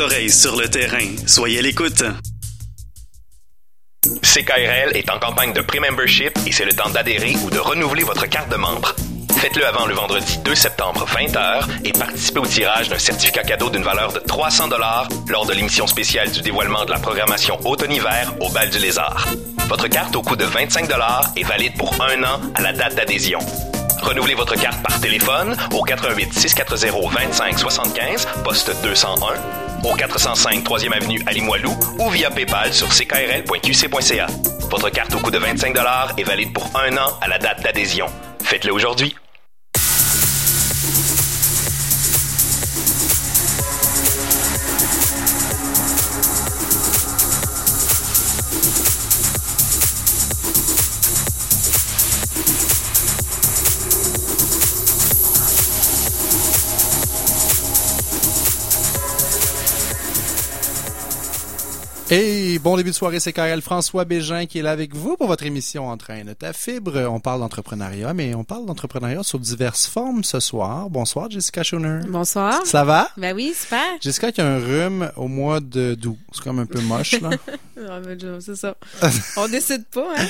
oreilles sur le terrain. Soyez à l'écoute. CKRL est en campagne de pré-membership et c'est le temps d'adhérer ou de renouveler votre carte de membre. Faites-le avant le vendredi 2 septembre 20h et participez au tirage d'un certificat cadeau d'une valeur de 300 dollars lors de l'émission spéciale du dévoilement de la programmation automne-hiver au Bal du Lézard. Votre carte au coût de 25 dollars est valide pour un an à la date d'adhésion. Renouvelez votre carte par téléphone au 88 640 25 75 poste 201 au 405 3e avenue à ou via PayPal sur ckrl.qc.ca. Votre carte au coût de 25 est valide pour un an à la date d'adhésion. Faites-le aujourd'hui. Hey, bon début de soirée, c'est Karel François Bégin qui est là avec vous pour votre émission Entraîne ta fibre. On parle d'entrepreneuriat, mais on parle d'entrepreneuriat sous diverses formes ce soir. Bonsoir, Jessica Schoner. Bonsoir. Ça va? Ben oui, super. Jessica qui a un rhume au mois de d'août. C'est comme un peu moche, là. C'est ça. On décide pas, hein?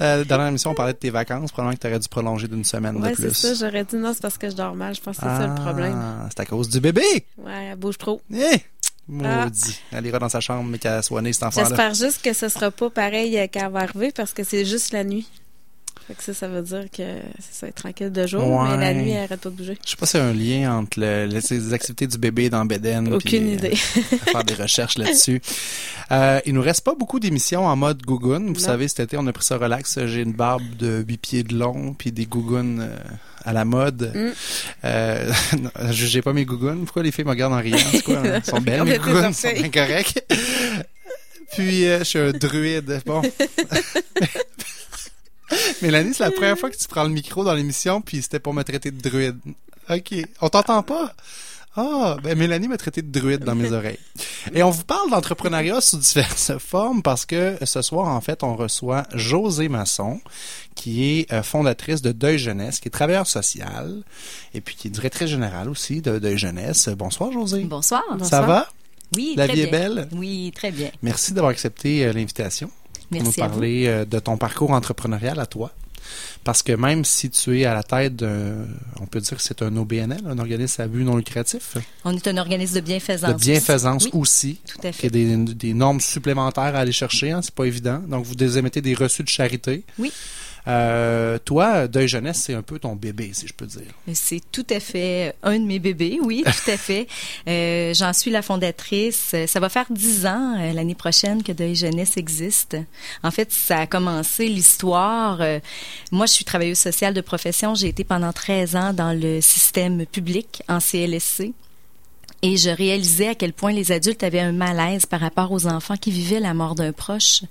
Euh, dans l'émission, on parlait de tes vacances. Probablement que tu aurais dû prolonger d'une semaine ouais, de plus. c'est ça. J'aurais dit non, c'est parce que je dors mal. Je pense que c'est ça le problème. Ah, c'est à cause du bébé. Ouais, elle bouge trop. Eh! Maudit. Elle ira dans sa chambre, mais qu'elle soit née, cet enfant-là. J'espère juste que ce sera pas pareil quand elle va arriver parce que c'est juste la nuit. Fait que ça, ça veut dire que ça va être tranquille de jour, Ouais. mais la nuit, elle arrête pas de bouger. Je sais pas s'il y a un lien entre le- les, activités du bébé dans Beden. Aucune puis, euh, idée. faire des recherches là-dessus. Euh, il nous reste pas beaucoup d'émissions en mode gougoune. Vous Non. savez, cet été, on a pris ça relax. J'ai une barbe de 8 pieds de long, puis des gougounes euh, à la mode. Mm. Euh, jugez pas mes gougounes. Pourquoi les filles me regardent en riant? C'est quoi? hein? Elles sont belles, mes gougounes. Elles sont. Puis, euh, je suis un druide. Bon. Mélanie, c'est la première fois que tu prends le micro dans l'émission, puis c'était pour me traiter de druide. OK. On t'entend pas? Ah, ben Mélanie m'a traité de druide dans mes oreilles. Et on vous parle d'entrepreneuriat sous diverses formes parce que ce soir, en fait, on reçoit José Masson, qui est euh, fondatrice de Deuil Jeunesse, qui est travailleur social et puis qui est directrice générale aussi de Deuil Jeunesse. Bonsoir, José. Bonsoir. Ça va? Oui, La très vie est belle? Oui, très bien. Merci d'avoir accepté euh, l'invitation pour nous Merci à vous. parler euh, de ton parcours entrepreneurial à toi. Parce que même si tu es à la tête d'un, on peut dire que c'est un OBNL, un organisme à but non lucratif, On est un organisme de bienfaisance. de bienfaisance Oui, aussi, tout à qui a fait. des, des normes supplémentaires à aller chercher, hein, c'est pas évident. Donc vous émettez des reçus de charité. Oui. Euh, toi, Deuil Jeunesse, c'est un peu ton bébé, si je peux dire. C'est tout à fait un de mes bébés, oui, tout à fait. Euh, J'en suis la fondatrice. Ça va faire dix ans euh, l'année prochaine que Deuil Jeunesse existe. En fait, ça a commencé l'histoire. moi, je suis travailleuse sociale de profession. J'ai été pendant 13 ans dans le système public en CLSC. Et je réalisais à quel point les adultes avaient un malaise par rapport aux enfants qui vivaient la mort d'un proche.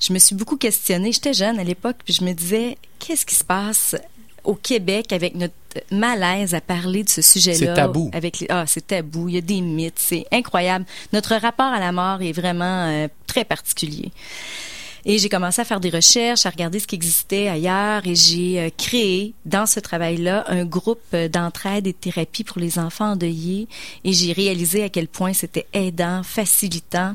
Je me suis beaucoup questionnée. J'étais jeune à l'époque, puis je me disais, qu'est-ce qui se passe au Québec avec notre malaise à parler de ce sujet-là? C'est tabou. Avec les... Ah, c'est tabou. Il y a des mythes. C'est incroyable. Notre rapport à la mort est vraiment euh, très particulier. Et j'ai commencé à faire des recherches, à regarder ce qui existait ailleurs et j'ai euh, créé dans ce travail-là un groupe euh, d'entraide et de thérapie pour les enfants endeuillés et j'ai réalisé à quel point c'était aidant, facilitant.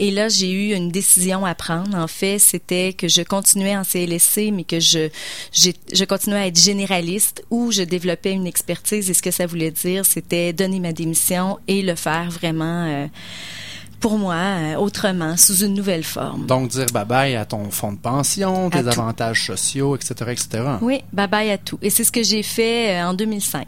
Et là, j'ai eu une décision à prendre. En fait, c'était que je continuais en CLSC, mais que je, j'ai- je continuais à être généraliste ou je développais une expertise. Et ce que ça voulait dire, c'était donner ma démission et le faire vraiment euh, pour moi euh, autrement, sous une nouvelle forme. Donc dire bye bye à ton fonds de pension, tes avantages sociaux, etc., etc. Oui, bye bye à tout. Et c'est ce que j'ai fait euh, en 2005.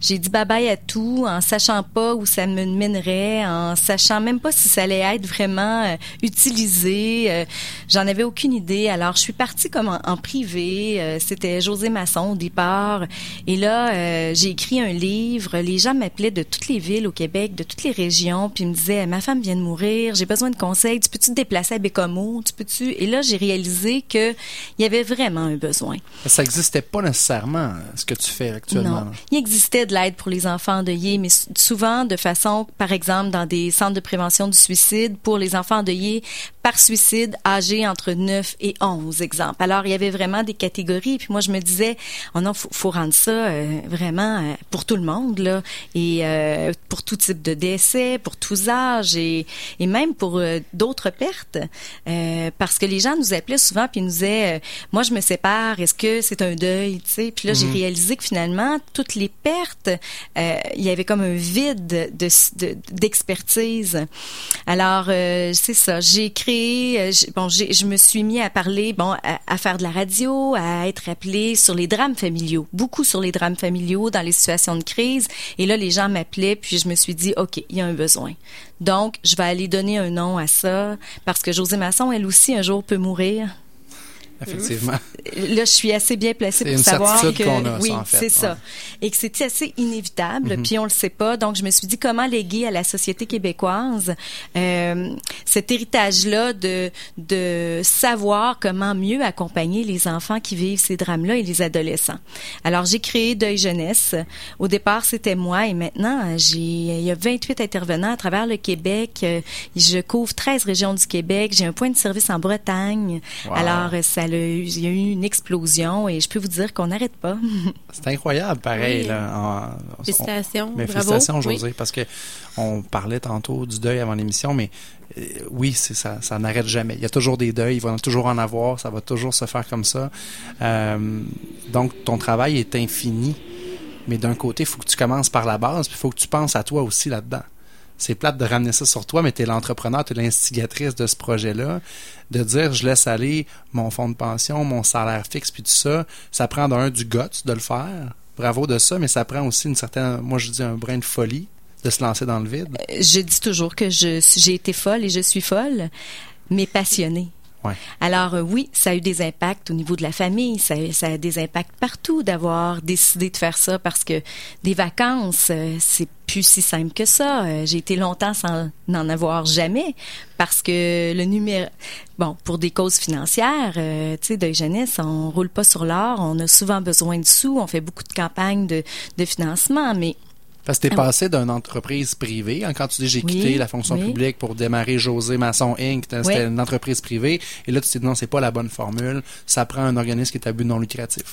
J'ai dit bye bye à tout en sachant pas où ça me mènerait, en sachant même pas si ça allait être vraiment euh, utilisé. Euh, J'en avais aucune idée. Alors, je suis partie comme en, en privé. Euh, C'était José Masson au départ. Et là, j'ai écrit un livre. Les gens m'appelaient de toutes les villes au Québec, de toutes les régions, puis ils me disaient ma femme vient de mourir, j'ai besoin de conseils. Tu peux-tu te déplacer à Bécomo Tu peux-tu Et là, j'ai réalisé que il y avait vraiment un besoin. Ça n'existait pas nécessairement, ce que tu fais actuellement. Non. Il existait de l'aide pour les enfants endeuillés, mais souvent de façon, par exemple, dans des centres de prévention du suicide pour les enfants endeuillés par suicide âgés entre 9 et 11, exemple. Alors, il y avait vraiment des catégories. Puis moi, je me disais, oh non, faut, faut rendre ça euh, vraiment euh, pour tout le monde, là, et euh, pour tout type de décès, pour tous âges, et, et même pour euh, d'autres pertes. Euh, parce que les gens nous appelaient souvent, puis ils nous disaient, euh, moi, je me sépare, est-ce que c'est un deuil, tu sais? Puis là, j'ai réalisé que finalement, toutes les pertes, euh, il y avait comme un vide de, de- d'expertise. Alors, euh, c'est ça. J'ai créé, euh, bon, je me suis mis à parler, bon, à, à faire de la radio, à être appelée sur les drames familiaux, beaucoup sur les drames familiaux dans les situations de crise. Et là, les gens m'appelaient, puis je me suis dit, ok, il y a un besoin. Donc, je vais aller donner un nom à ça parce que José Masson, elle aussi, un jour peut mourir. Effectivement. Là, je suis assez bien placée pour une savoir que qu'on a, ça, oui, en fait. c'est ça, Ouais. et que c'était assez inévitable. Mhm. Puis on le sait pas, donc je me suis dit comment léguer à la société québécoise euh, cet héritage-là de de savoir comment mieux accompagner les enfants qui vivent ces drames-là et les adolescents. Alors j'ai créé Deuil jeunesse. Au départ c'était moi et maintenant j'ai il y a 28 intervenants à travers le Québec. Euh, Je couvre 13 régions du Québec. J'ai un point de service en Bretagne. Wow. Alors euh, eu- il y a eu une explosion et je peux vous dire qu'on n'arrête pas. C'est incroyable, pareil. Oui. Là, on- Félicitations. Mais bravo. félicitations, Oui. José, parce que on parlait tantôt du deuil avant l'émission, mais euh, oui, c'est ça, ça n'arrête jamais. Il y a toujours des deuils, il va toujours en avoir, ça va toujours se faire comme ça. Euh, donc, ton travail est infini, mais d'un côté, il faut que tu commences par la base, puis il faut que tu penses à toi aussi là-dedans. C'est plate de ramener ça sur toi, mais tu es l'entrepreneur, tu es l'instigatrice de ce projet-là. De dire, je laisse aller mon fonds de pension, mon salaire fixe, puis tout ça, ça prend d'un du guts de le faire. Bravo de ça, mais ça prend aussi une certaine, moi je dis un brin de folie de se lancer dans le vide. Je dis toujours que j'ai été folle et je suis folle, mais passionnée. Alors euh, oui, ça a eu des impacts au niveau de la famille, ça, a- des impacts partout d'avoir décidé de faire ça parce que des vacances, euh, c'est plus si simple que ça. Euh, J'ai été longtemps sans n'en avoir jamais parce que le numéro, bon, pour des causes financières, tu sais, de jeunesse, on roule pas sur l'or, on a souvent besoin de sous, on fait beaucoup de campagnes de financement, mais Parce que t'es Ah oui. passé d'une entreprise privée, hein, quand tu dis j'ai Oui, quitté la fonction oui. publique pour démarrer José Masson Inc., c'était une entreprise privée, et là tu t'es dit non, c'est pas la bonne formule, ça prend un organisme qui est à but non lucratif.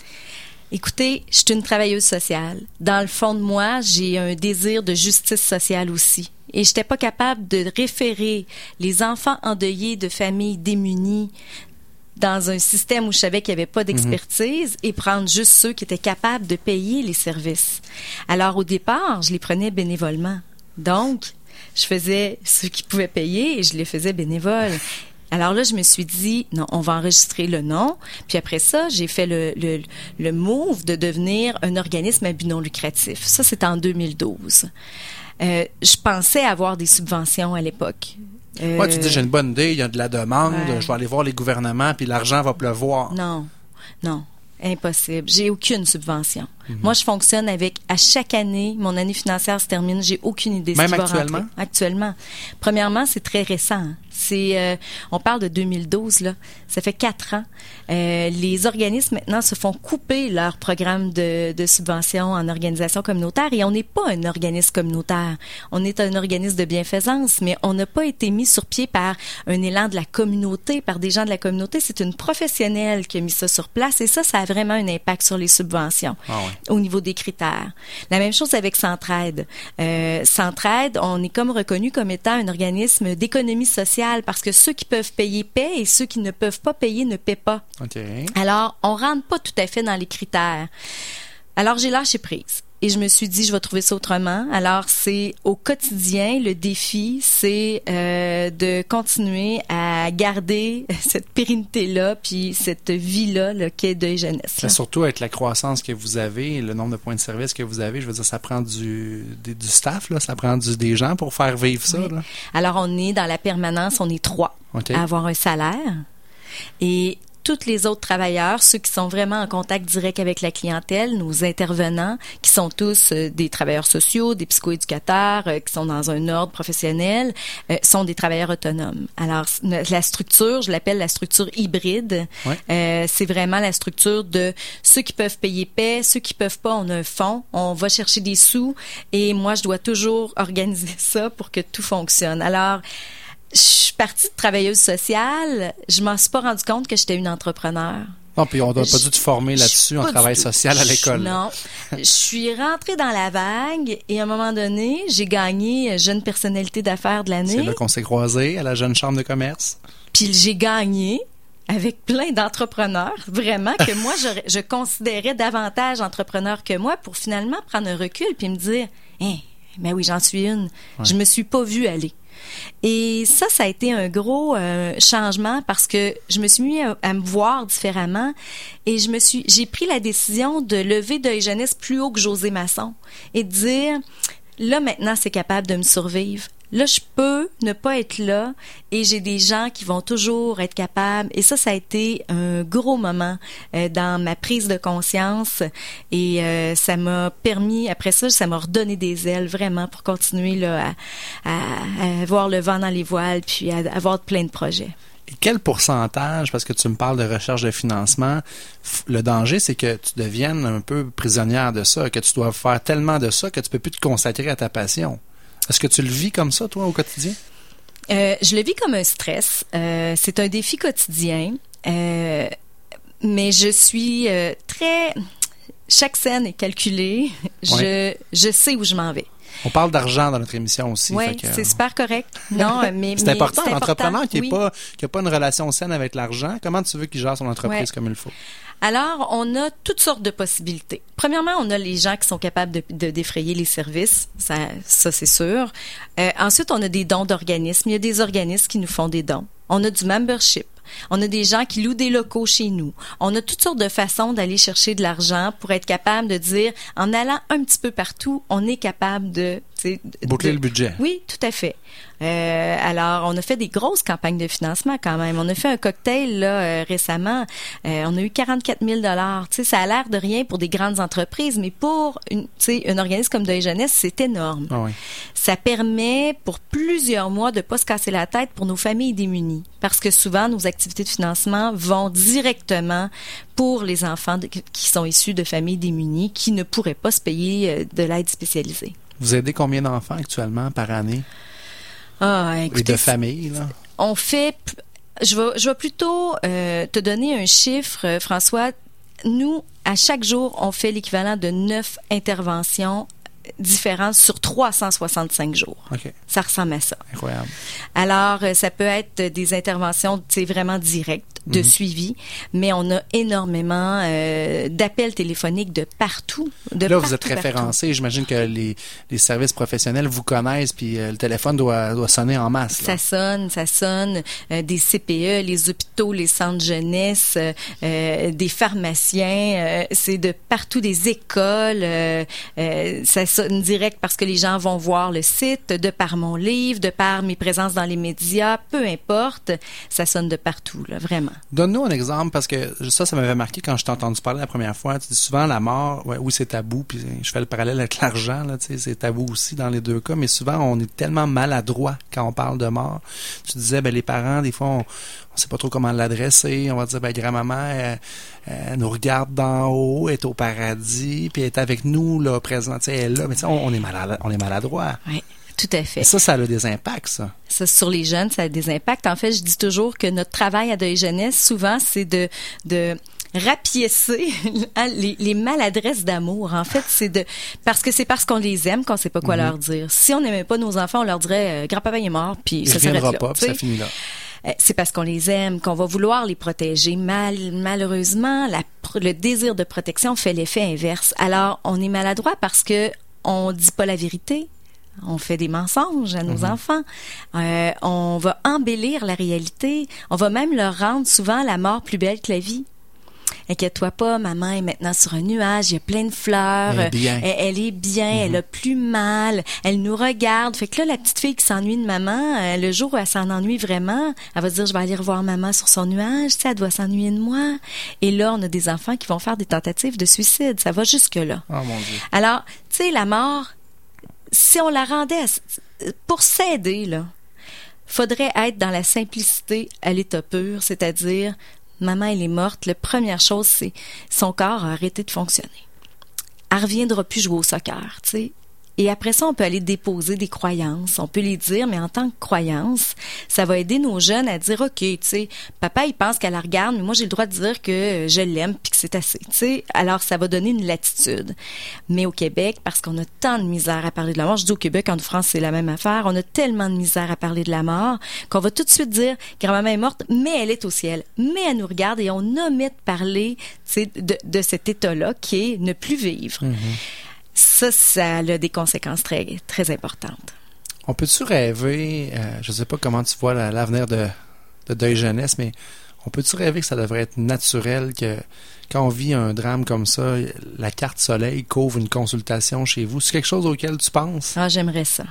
Écoutez, je suis une travailleuse sociale. Dans le fond de moi, j'ai un désir de justice sociale aussi. Et je n'étais pas capable de référer les enfants endeuillés de familles démunies dans un système où je savais qu'il n'y avait pas d'expertise et prendre juste ceux qui étaient capables de payer les services. Alors au départ, je les prenais bénévolement. Donc, je faisais ceux qui pouvaient payer et je les faisais bénévoles. Alors là, je me suis dit, non, on va enregistrer le nom. Puis après ça, j'ai fait le, le, le move de devenir un organisme à but non lucratif. Ça, c'était en 2012. Euh, je pensais avoir des subventions à l'époque. Euh, Moi, tu dis j'ai une bonne idée, il y a de la demande, Ouais. je vais aller voir les gouvernements, puis l'argent va pleuvoir. Non, non, impossible. J'ai aucune subvention. Mhm. Moi, je fonctionne avec, à chaque année, mon année financière se termine, j'ai aucune idée ce Même qui va actuellement? rentrer. Actuellement? Premièrement, c'est très récent. hein. C'est, euh, on parle de 2012 là. Ça fait quatre ans. Euh, les organismes maintenant se font couper leur programme de, de subvention en organisation communautaire et on n'est pas un organisme communautaire. On est un organisme de bienfaisance, mais on n'a pas été mis sur pied par un élan de la communauté, par des gens de la communauté. C'est une professionnelle qui a mis ça sur place et ça, ça a vraiment un impact sur les subventions Ah ouais. Au niveau des critères. La même chose avec Centraide. Euh, Centraide, on est comme reconnu comme étant un organisme d'économie sociale parce que ceux qui peuvent payer paient et ceux qui ne peuvent pas payer ne paient pas. OK. Alors, on rentre pas tout à fait dans les critères. Alors, j'ai lâché prise. Et je me suis dit, je vais trouver ça autrement. Alors, c'est au quotidien, le défi, c'est euh, de continuer à garder cette pérennité-là, puis cette vie-là, le quai de jeunesse. Surtout avec la croissance que vous avez, le nombre de points de service que vous avez, je veux dire, ça prend du, staff, là, ça prend du, des gens pour faire vivre ça. Oui. Là. Alors, on est dans la permanence, on est trois OK. à avoir un salaire. Et tous les autres travailleurs, ceux qui sont vraiment en contact direct avec la clientèle, nos intervenants, qui sont tous euh, des travailleurs sociaux, des psychoéducateurs, euh, qui sont dans un ordre professionnel, euh, sont des travailleurs autonomes. Alors, la structure, je l'appelle la structure hybride. Ouais. Euh, c'est vraiment la structure de ceux qui peuvent payer paix, ceux qui peuvent pas, on a un fonds, on va chercher des sous et moi, je dois toujours organiser ça pour que tout fonctionne. Alors, je suis partie de travailleuse sociale, je m'en suis pas rendu compte que j'étais une entrepreneur. Non, puis on doit pas dû te former là-dessus en travail social à l'école. Non. Je suis rentrée dans la vague et à un moment donné, j'ai gagné euh, jeune personnalité d'affaires de C'est l'année. là qu'on s'est croisés à la jeune chambre de commerce. Puis j'ai gagné avec plein d'entrepreneurs, vraiment, que moi, je, je considérais davantage entrepreneur que moi pour finalement prendre un recul puis me dire, hein, mais oui, j'en suis une. Je me suis pas vue aller. Et ça, ça a été un gros euh, changement parce que je me suis mis à, me voir différemment et je me suis, j'ai pris la décision de lever Deuil Jeunesse plus haut que José Masson et de dire, là maintenant, c'est capable de me survivre. Là, je peux ne pas être là et j'ai des gens qui vont toujours être capables. Et ça, ça a été un gros moment euh, dans ma prise de conscience et euh, ça m'a permis, après ça, ça m'a redonné des ailes vraiment pour continuer à, à- à voir le vent dans les voiles puis à, avoir plein de projets. Et quel pourcentage, parce que tu me parles de recherche de financement, le danger, c'est que tu deviennes un peu prisonnière de ça, que tu dois faire tellement de ça que tu peux plus te consacrer à ta passion? Est-ce que tu le vis comme ça, toi, au quotidien? Euh, je le vis comme un stress. Euh, c'est un défi quotidien. Euh, mais je suis très... Chaque scène est calculée. Je, je sais où je m'en vais. On parle d'argent dans notre émission aussi. Oui, que- c'est super correct. Non, mais C'est important, l'entrepreneur qui oui. n'a pas, qui a pas une relation saine avec l'argent. Comment tu veux qu'il gère son entreprise Ouais. comme il faut? Alors, on a toutes sortes de possibilités. Premièrement, on a les gens qui sont capables de, de défrayer les services, ça, ça c'est sûr. Euh, ensuite, on a des dons d'organismes. Il y a des organismes qui nous font des dons. On a du membership. On a des gens qui louent des locaux chez nous. On a toutes sortes de façons d'aller chercher de l'argent pour être capable de dire, en allant un petit peu partout, on est capable de... Boucler le budget. oui, tout à fait. Euh, alors, on a fait des grosses campagnes de financement quand même. On a fait un cocktail là euh, récemment. Euh, on a eu 44 000 dollars. Tu sais, ça a l'air de rien pour des grandes entreprises, mais pour une, un organisme comme Deuil Jeunesse, c'est énorme. Ah oui. Ça permet pour plusieurs mois de pas se casser la tête pour nos familles démunies, parce que souvent nos activités de financement vont directement pour les enfants de- qui sont issus de familles démunies qui ne pourraient pas se payer euh, de l'aide spécialisée. Vous aidez combien d'enfants actuellement par année? Ah, Et écoutez, de famille, là? on fait, je vais, je vais plutôt euh, te donner un chiffre, euh, François. Nous, à chaque jour, on fait l'équivalent de neuf interventions différentes sur 365 jours. Ça ressemble à ça. Incroyable. Alors, euh, ça peut être des interventions, sais, vraiment directes, de suivi, mais on a énormément euh, d'appels téléphoniques de partout. De là, vous êtes référencé. J'imagine que les, les services professionnels vous connaissent, puis euh, le téléphone doit, doit sonner en masse. là. Ça sonne, ça sonne. Euh, des CPE, les hôpitaux, les centres jeunesse, euh, euh, des pharmaciens, euh, c'est de partout des écoles. euh, euh, ça sonne direct parce que les gens vont voir le site, de par mon livre, de par mes présences dans les médias, peu importe, ça sonne de partout, là, vraiment. Donne-nous un exemple, parce que ça, ça m'avait marqué quand je t'ai entendu parler la première fois. Tu dis souvent la mort, oui, c'est tabou, puis je fais le parallèle avec l'argent, là, c'est tabou aussi dans les deux cas, mais souvent, on est tellement maladroit quand on parle de mort. Tu disais, ben, les parents, des fois, on, on sait pas trop comment l'adresser. On va dire, ben, grand-maman, elle, nous regarde d'en haut, elle est au paradis, puis est avec nous, là, présent, elle est là, mais tu on, est on est maladroit. Tout à fait. Ça, ça a des impacts, ça. Ça, sur les jeunes, ça a des impacts. En fait, je dis toujours que notre travail à Deuil Jeunesse, souvent, c'est de, de rapiécer hein, les, les maladresses d'amour. En fait, c'est de parce que c'est parce qu'on les aime qu'on sait pas quoi leur dire. Si on n'aimait pas nos enfants, on leur dirait euh, grand-papa il est mort, puis Il ça s'arrête là. pas, puis ça finit là. Euh, C'est parce qu'on les aime, qu'on va vouloir les protéger. Mal, malheureusement, la le désir de protection fait l'effet inverse. Alors, on est maladroit parce que on dit pas la vérité. On fait des mensonges à nos enfants. Euh, on va embellir la réalité. On va même leur rendre souvent la mort plus belle que la vie. Inquiète-toi pas, maman est maintenant sur un nuage, il y a plein de fleurs. Elle est bien. Elle, elle est bien, elle a plus mal, elle nous regarde. Fait que là, la petite fille qui s'ennuie de maman, euh, le jour où elle s'en ennuie vraiment, elle va se dire, je vais aller revoir maman sur son nuage, tu sais, elle doit s'ennuyer de moi. Et là, on a des enfants qui vont faire des tentatives de suicide. Ça va jusque-là. Oh mon Dieu. Alors, tu sais, la mort, si on la rendait à- pour s'aider, là, faudrait être dans la simplicité à l'état pur, c'est-à-dire, maman, elle est morte. La première chose, c'est son corps a arrêté de fonctionner. Elle reviendra plus jouer au soccer, tu sais. Et après ça, on peut aller déposer des croyances. On peut les dire, mais en tant que croyance, ça va aider nos jeunes à dire, OK, tu sais, papa, il pense qu'elle la regarde, mais moi, j'ai le droit de dire que je l'aime puis que c'est assez. Tu sais, alors ça va donner une latitude. Mais au Québec, parce qu'on a tant de misère à parler de la mort, je dis au Québec, en France, c'est la même affaire, on a tellement de misère à parler de la mort qu'on va tout de suite dire, grand-maman est morte, mais elle est au ciel. Mais elle nous regarde et on omet de parler, tu sais, de, de cet état-là qui est ne plus vivre. Ça, ça a des conséquences très, très importantes. On peut-tu rêver, euh, je sais pas comment tu vois la- l'avenir de, de Deuil Jeunesse, mais on peut-tu rêver que ça devrait être naturel que quand on vit un drame comme ça, la carte soleil couvre une consultation chez vous? C'est quelque chose auquel tu penses? Ah, j'aimerais ça.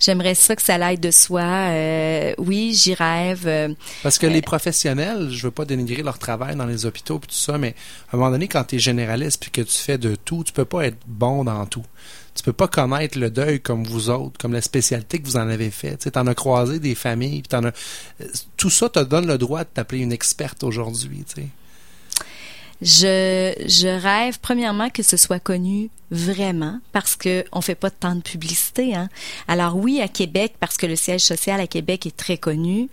J'aimerais ça que ça l'aide de soi. Euh, oui, j'y rêve. euh, Parce que les professionnels, je veux pas dénigrer leur travail dans les hôpitaux puis tout ça, mais à un moment donné, quand tu es généraliste puis que tu fais de tout, tu peux pas être bon dans tout. Tu peux pas connaître le deuil comme vous autres, comme la spécialité que vous en avez fait. Tu en as croisé des familles, t'en as... tout ça te donne le droit de t'appeler une experte aujourd'hui. Je, je rêve premièrement que ce soit connu vraiment parce que on fait pas tant de publicité. Hein. Alors oui, à Québec, parce que le siège social à Québec est très connu,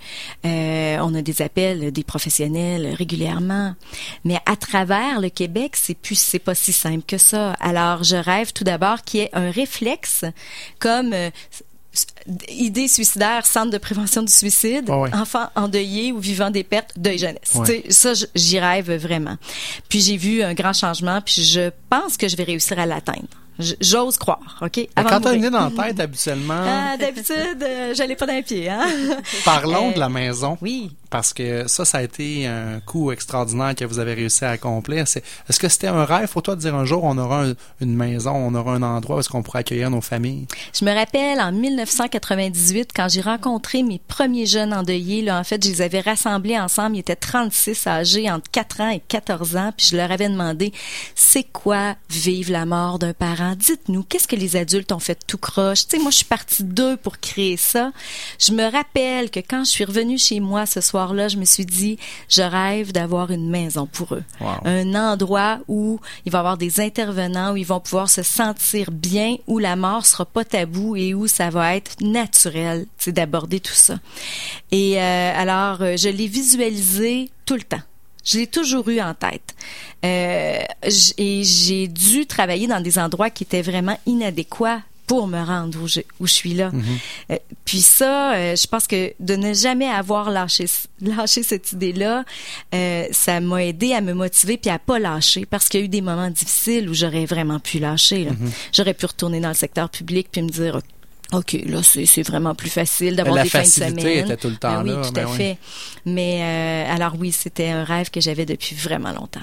euh, on a des appels des professionnels régulièrement. Mais à travers le Québec, c'est plus, c'est pas si simple que ça. Alors je rêve tout d'abord qu'il y ait un réflexe comme euh, idée suicidaire, centre de prévention du suicide, Ah ouais. enfants endeuillés ou vivant des pertes, deuil jeunesse. Ouais. Ça, j'y rêve vraiment. Puis j'ai vu un grand changement, puis je pense que je vais réussir à l'atteindre. J'ose croire, OK? Avant quand de tu as une idée dans la tête, habituellement, Ah, d'habitude, euh, j'allais pas d'un pied, hein? parlons Euh, de la maison. Oui. Parce que ça, ça a été un coup extraordinaire que vous avez réussi à accomplir. Est-ce que c'était un rêve pour toi de dire un jour, on aura un- une maison, on aura un endroit où est-ce qu'on pourra accueillir nos familles? Je me rappelle en 1998 quand j'ai rencontré mes premiers jeunes endeuillés. Là, en fait, je les avais rassemblés ensemble. Ils étaient 36 âgés entre 4 ans et 14 ans. Puis je leur avais demandé, c'est quoi vivre la mort d'un parent? Dites-nous, qu'est-ce que les adultes ont fait tout croche? Tu sais, moi, je suis partie d'eux pour créer ça. Je me rappelle que quand je suis revenue chez moi ce soir-là, je me suis dit, je rêve d'avoir une maison pour eux. Wow. Un endroit où il va y avoir des intervenants, où ils vont pouvoir se sentir bien, où la mort sera pas tabou et où ça va être naturel, d'aborder tout ça. Et euh, alors, euh, je l'ai visualisé tout le temps. Je l'ai toujours eu en tête. Euh, et j'ai dû travailler dans des endroits qui étaient vraiment inadéquats pour me rendre où je, où je suis là. Euh, puis ça, euh, je pense que de ne jamais avoir lâché, lâché cette idée-là, euh, ça m'a aidé à me motiver puis à pas lâcher parce qu'il y a eu des moments difficiles où j'aurais vraiment pu lâcher. là. J'aurais pu retourner dans le secteur public puis me dire OK, là, c'est c'est vraiment plus facile d'avoir La des fins de facilité semaine. était tout le temps Ben oui, là, tout ben à oui. fait. Mais euh, alors oui, c'était un rêve que j'avais depuis vraiment longtemps.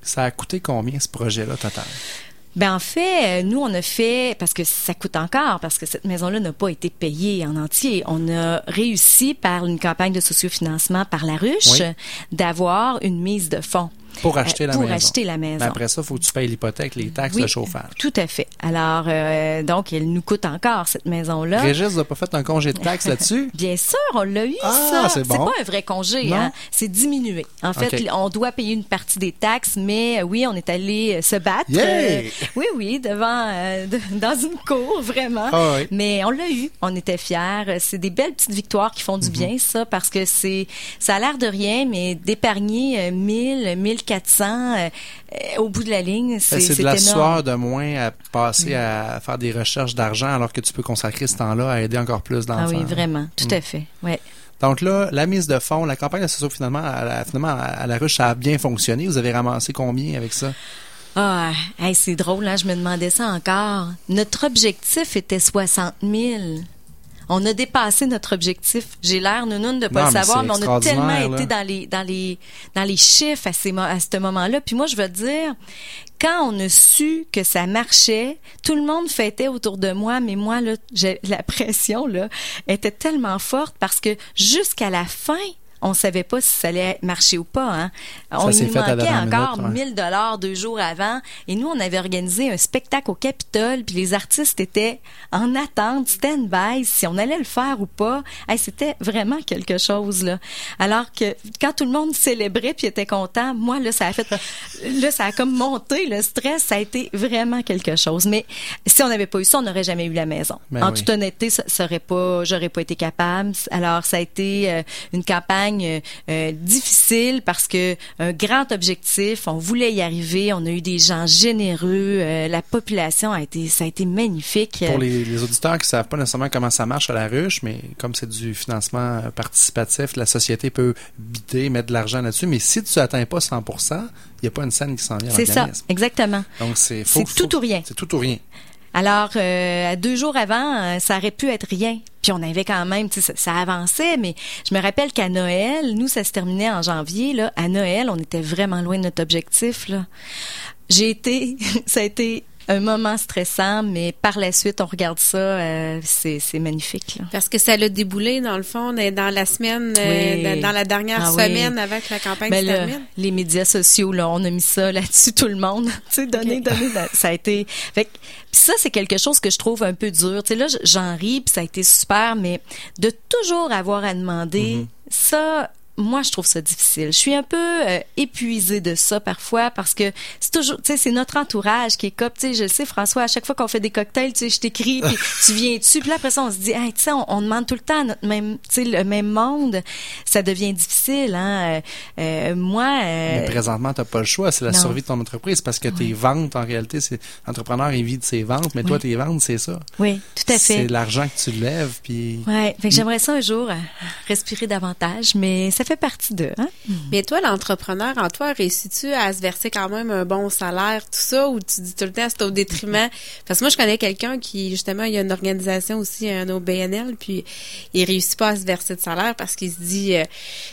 Ça a coûté combien ce projet-là total? Ben en fait, euh, nous on a fait parce que ça coûte encore parce que cette maison-là n'a pas été payée en entier. On a réussi par une campagne de sociofinancement par la ruche Oui. d'avoir une mise de fonds Pour euh, acheter la pour maison. acheter la maison. Mais après ça, il faut que tu payes l'hypothèque, les taxes, Oui, le chauffage. Tout à fait. Alors euh, donc elle nous coûte encore cette maison-là. Régis n'a pas fait un congé de taxes là-dessus? Bien sûr, on l'a eu, Ah, ça. c'est bon. pas un vrai congé, hein. C'est diminué. En fait, on doit payer une partie des taxes, mais euh, oui, on est allé euh, se battre. Yeah! euh, oui, oui, devant, euh, de- dans une cour, vraiment. Ah oui. Mais on l'a eu. On était fiers. C'est des belles petites victoires qui Mhm. font du bien, ça, parce que c'est, ça a l'air de rien, mais d'épargner euh, 1000, 1400, euh, euh, au bout de la ligne, c'est, Ben, C'est de la énorme. sueur de moins à passer à faire des recherches d'argent alors que tu peux consacrer ce temps-là à aider encore plus Ah d'enfants. oui, vraiment. Tout Mm. à fait. Ouais. Donc là, la mise de fonds, la campagne à la, finalement, à la ruche, ça a bien fonctionné. Vous avez ramassé combien avec ça? Ah, hey, c'est drôle, là, je me demandais ça encore. Notre objectif était 60 000. On a dépassé notre objectif. J'ai l'air nounoune de pas Non, le savoir, mais, on a tellement été dans les dans les dans les chiffres à ces mo- à ce moment-là. Puis moi, je veux dire, quand on a su que ça marchait, tout le monde fêtait autour de moi, mais moi là, la pression là était tellement forte parce que jusqu'à la fin, on savait pas si ça allait marcher ou pas. Hein. on la manquait encore minute, ouais. 1000 dollars deux jours avant. Et nous, on avait organisé un spectacle au Capitole, puis les artistes étaient en attente, stand-by, si on allait le faire ou pas. Hey, C'était vraiment quelque chose, là. Alors que quand tout le monde célébrait puis était content, moi, là, ça a fait... là, ça a comme monté, le stress, ça a été vraiment quelque chose. Mais si on n'avait pas eu ça, on n'aurait jamais eu la maison. Ben en oui. toute honnêteté, ça, ça aurait pas, j'aurais pas été capable. Alors, ça a été euh, une campagne euh, euh, difficile parce que un grand objectif, on voulait y arriver, on a eu des gens généreux, euh, la population a été, ça a été magnifique. Pour les, les auditeurs qui savent pas nécessairement comment ça marche à la ruche, mais comme c'est du financement euh, participatif, la société peut bider, mettre de l'argent là-dessus, mais si tu atteins pas 100 il n'y a pas une scène qui s'en vient C'est ça, exactement. Donc c'est tout faut- ou rien. C'est tout ou rien. Alors, euh, deux jours avant, euh, ça aurait pu être rien. Puis on avait quand même, ça, ça avançait, mais je me rappelle qu'à Noël, nous, ça se terminait en janvier, là. À Noël, on était vraiment loin de notre objectif. J'ai été, ça a été un moment stressant, mais par la suite, on regarde ça, euh, c'est c'est magnifique, là. Parce que ça l'a déboulé, dans le fond, dans dans la semaine, euh, Oui. dans- dans la dernière Ah oui. semaine avant que la campagne Ben se termine. les médias sociaux, là, on a mis ça là-dessus, tout le monde. tu sais, donner, donner, donner. Ça a été. Fait que- puis ça, c'est quelque chose que je trouve un peu dur. Tu sais, là, j'en ris, puis ça a été super, mais de toujours avoir à demander, ça. Moi, je trouve ça difficile. Je suis un peu euh, épuisée de ça parfois parce que c'est toujours, tu sais, c'est notre entourage qui est cop. Tu sais, je le sais, François, à chaque fois qu'on fait des cocktails, tu sais, je t'écris, puis tu viens-tu, puis là après ça, on se dit, hey, tu sais, on, on demande tout le temps notre même, tu sais, le même monde. Ça devient difficile, hein. Euh, euh, moi, euh, Mais présentement, tu n'as pas le choix. C'est la non. survie de ton entreprise parce que tes ventes, en réalité, c'est l'entrepreneur, il vit de ses ventes, mais toi, tes ventes, c'est ça. oui, tout à C'est fait. l'argent que tu lèves, puis Ouais, fait que j'aimerais ça un jour respirer davantage, mais ça fait partie d'eux, hein? Mais toi, l'entrepreneur, en toi, réussis-tu à se verser quand même un bon salaire, tout ça, ou tu dis tout le temps c'est au détriment? Parce que moi, je connais quelqu'un qui, justement, il y a une organisation aussi, un OBNL, puis il réussit pas à se verser de salaire parce qu'il se dit, euh, tu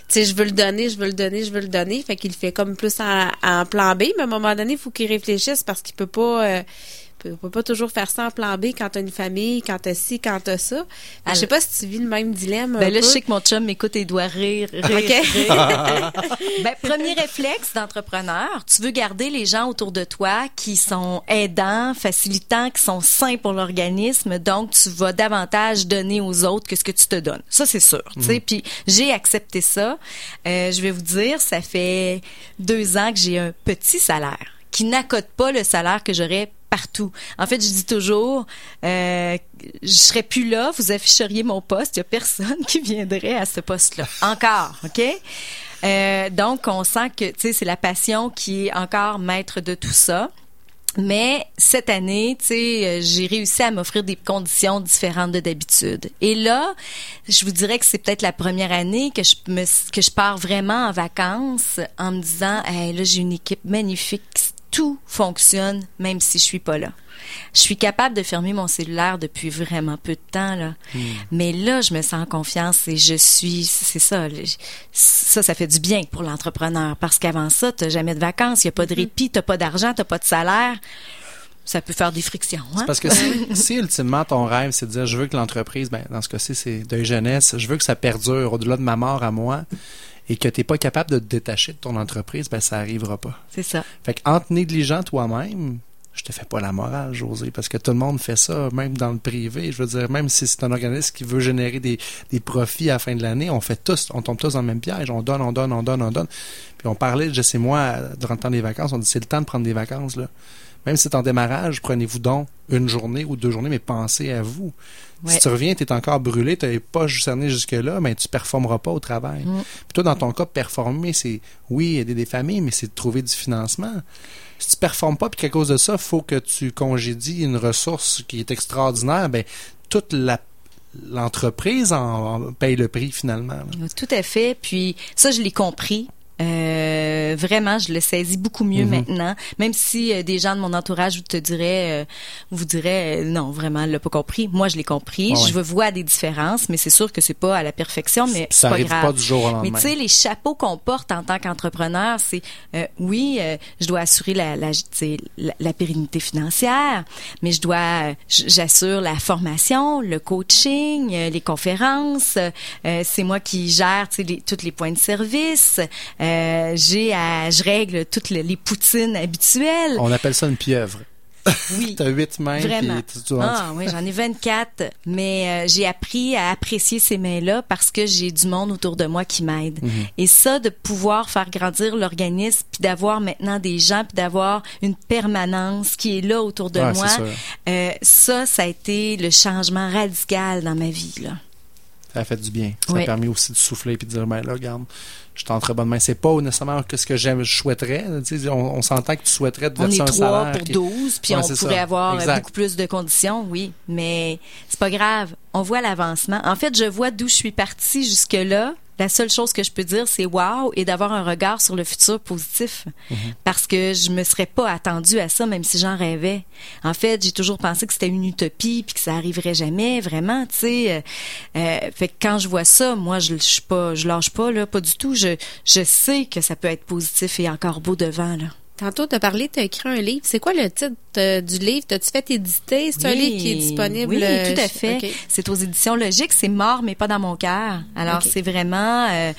sais, je veux le donner, je veux le donner, je veux le donner. Fait qu'il le fait comme plus en, en plan B, mais à un moment donné, il faut qu'il réfléchisse parce qu'il peut pas... euh, peut- peut pas toujours faire ça en plan B quand t'as une famille, quand t'as ci, quand t'as ça. Je sais pas si tu vis le même dilemme. un Ben là, je sais que mon chum m'écoute et il doit rire, rire, ben, premier réflexe d'entrepreneur, tu veux garder les gens autour de toi qui sont aidants, facilitants, qui sont sains pour l'organisme, donc tu vas davantage donner aux autres que ce que tu te donnes. Ça, c'est sûr. tu sais. Puis j'ai accepté ça. Euh, je vais vous dire, ça fait deux ans que j'ai un petit salaire qui n'accote pas le salaire que j'aurais partout. En fait, je dis toujours, euh, je serais plus là, vous afficheriez mon poste, il y a personne qui viendrait à ce poste-là. Encore, OK? Euh, donc, on sent que, tu sais, c'est la passion qui est encore maître de tout ça. Mais cette année, tu sais, euh, j'ai réussi à m'offrir des conditions différentes de d'habitude. Et là, je vous dirais que c'est peut-être la première année que je que je pars vraiment en vacances en me disant, là j'ai une équipe magnifique, tout fonctionne même si je suis pas là. Je suis capable de fermer mon cellulaire depuis vraiment peu de temps là. Mais là, je me sens en confiance et je suis c'est ça ça ça fait du bien pour l'entrepreneur parce qu'avant ça, tu jamais de vacances, il y a pas de répit, tu pas d'argent, tu pas de salaire. Ça peut faire des frictions, hein? Parce que si, si ultimement ton rêve, c'est de dire je veux que l'entreprise, ben, dans ce cas-ci, c'est de jeunesse, je veux que ça perdure au-delà de ma mort à moi et que tu n'es pas capable de te détacher de ton entreprise, ben ça arrivera pas. C'est ça. Fait que en te négligent toi-même, je te fais pas la morale, José, parce que tout le monde fait ça, même dans le privé. Je veux dire, même si c'est un organisme qui veut générer des, des profits à la fin de l'année, on fait tous, on tombe tous dans le même piège. On donne, on donne, on donne, on donne. Puis on parlait, je sais moi, durant le temps des vacances, on dit c'est le temps de prendre des vacances, là. Même si c'est en démarrage, prenez-vous donc une journée ou deux journées, mais pensez à vous. Ouais. Si tu reviens, tu es encore brûlé, tu n'avais pas cerné jusque-là, mais tu performeras pas au travail. Mm. Puis toi, dans ton cas, performer, c'est, oui, aider des familles, mais c'est de trouver du financement. Si tu performes pas, puis qu'à cause de ça, faut que tu congédies une ressource qui est extraordinaire, ben, toute la, l'entreprise en, en paye le prix finalement. là. Tout à fait. Puis ça, je l'ai compris. Euh, vraiment, je le saisis beaucoup mieux maintenant. Même si euh, des gens de mon entourage vous te diraient, euh, vous diraient, euh, non, vraiment, elle l'a pas compris. Moi, je l'ai compris. Ouais. Je vois des différences, mais c'est sûr que c'est pas à la perfection, mais Ça pas arrive grave. pas du jour au lendemain. Mais tu sais, les chapeaux qu'on porte en tant qu'entrepreneur, c'est euh, oui, euh, je dois assurer la, la, la, la pérennité financière, mais je dois, j'assure la formation, le coaching, les conférences. euh, c'est moi qui gère, tu sais, les, tous les points de service. Euh, j'ai à, je règle toutes les, les poutines habituelles. On appelle ça une pieuvre. Oui. T'as huit mains, Vraiment. tu, Ah oui, j'en ai 24, mais euh, j'ai appris à apprécier ces mains-là parce que j'ai du monde autour de moi qui m'aide. Mhm. Et ça, de pouvoir faire grandir l'organisme, puis d'avoir maintenant des gens, puis d'avoir une permanence qui est là autour de Ouais, moi, euh, ça, ça a été le changement radical dans ma vie. Là. Ça a fait du bien. Ça Oui. a permis aussi de souffler et de dire, ben là, regarde, je suis entre bonnes mains. C'est pas nécessairement que ce que j'aime, je souhaiterais. On, on s'entend que tu souhaiterais te On est un trois pour qui- 12, puis Ouais, on pourrait ça. avoir Exact. beaucoup plus de conditions, oui. Mais c'est pas grave. On voit l'avancement. En fait, je vois d'où je suis partie jusque-là. La seule chose que je peux dire, c'est wow et d'avoir un regard sur le futur positif. Mhm. Parce que je me serais pas attendue à ça, même si j'en rêvais. En fait, j'ai toujours pensé que c'était une utopie puis que ça arriverait jamais, vraiment, tu sais. Euh, euh, fait que quand je vois ça, moi, je, je suis pas, je lâche pas, là, pas du tout. Je, je sais que ça peut être positif et encore beau devant, là. Tantôt, tu as parlé, tu as écrit un livre. C'est quoi le titre euh, du livre? T'as-tu fait éditer? C'est un livre qui est disponible? Oui, euh, tout à fait. C'est aux éditions Logiques. C'est mort, mais pas dans mon cœur. Alors, c'est vraiment, euh,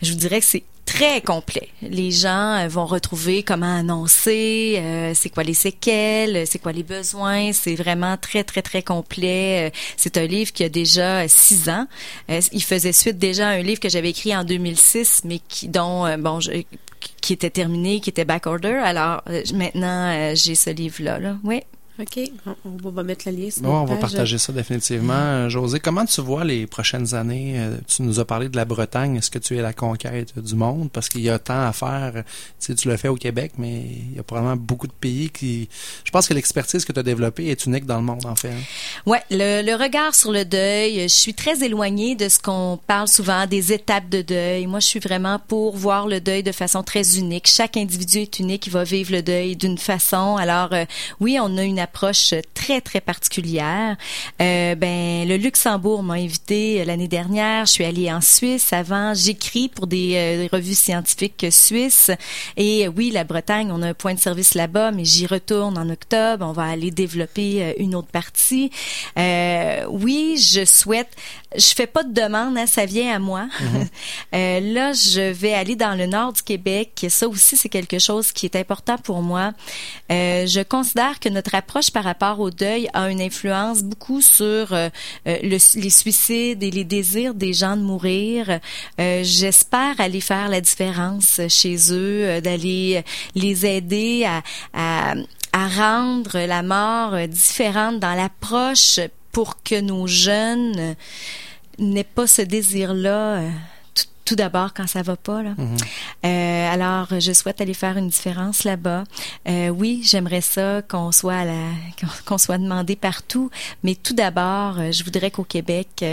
je vous dirais que c'est très complet. Les gens euh, vont retrouver comment annoncer, euh, c'est quoi les séquelles, c'est quoi les besoins. C'est vraiment très, très, très complet. C'est un livre qui a déjà six ans. Euh, il faisait suite déjà à un livre que j'avais écrit en 2006, mais qui, dont, bon, je- qui était terminé, qui était backorder. Alors, euh, maintenant, euh, j'ai ce livre-là. Là. Oui. OK. On, on va mettre le lien sur Bon, on va page. partager ça définitivement. Euh, José, comment tu vois les prochaines années? Euh, Tu nous as parlé de la Bretagne. Est-ce que tu es à la conquête du monde? Parce qu'il y a tant à faire. Tu sais, tu l'as fait au Québec, mais il y a probablement beaucoup de pays qui... Je pense que l'expertise que tu as développée est unique dans le monde, en fait. hein? Ouais, le, le regard sur le deuil, je suis très éloignée de ce qu'on parle souvent des étapes de deuil. Moi, je suis vraiment pour voir le deuil de façon très unique. Chaque individu est unique, il va vivre le deuil d'une façon. Alors, euh, oui, on a une approche très très particulière. Euh, ben, le Luxembourg m'a invité l'année dernière. Je suis allée en Suisse avant. J'écris pour des, euh, des revues scientifiques suisses. Et euh, oui, la Bretagne, on a un point de service là-bas, mais j'y retourne en octobre. On va aller développer euh, une autre partie. Oui, je souhaite. Je fais pas de demande, hein, ça vient à moi. Euh, là, je vais aller dans le nord du Québec. Ça aussi, c'est quelque chose qui est important pour moi. Euh, je considère que notre approche par rapport au deuil a une influence beaucoup sur euh, euh, le- les suicides et les désirs des gens de mourir. Euh, J'espère aller faire la différence chez eux, d'aller les aider à, à, à rendre la mort différente dans l'approche pour que nos jeunes n'aient pas ce désir-là. Tout- d'abord quand ça va pas là. Euh, alors je souhaite aller faire une différence là-bas. Euh, oui, j'aimerais ça qu'on soit à la qu'on- soit demandé partout, mais tout d'abord, euh, je voudrais qu'au Québec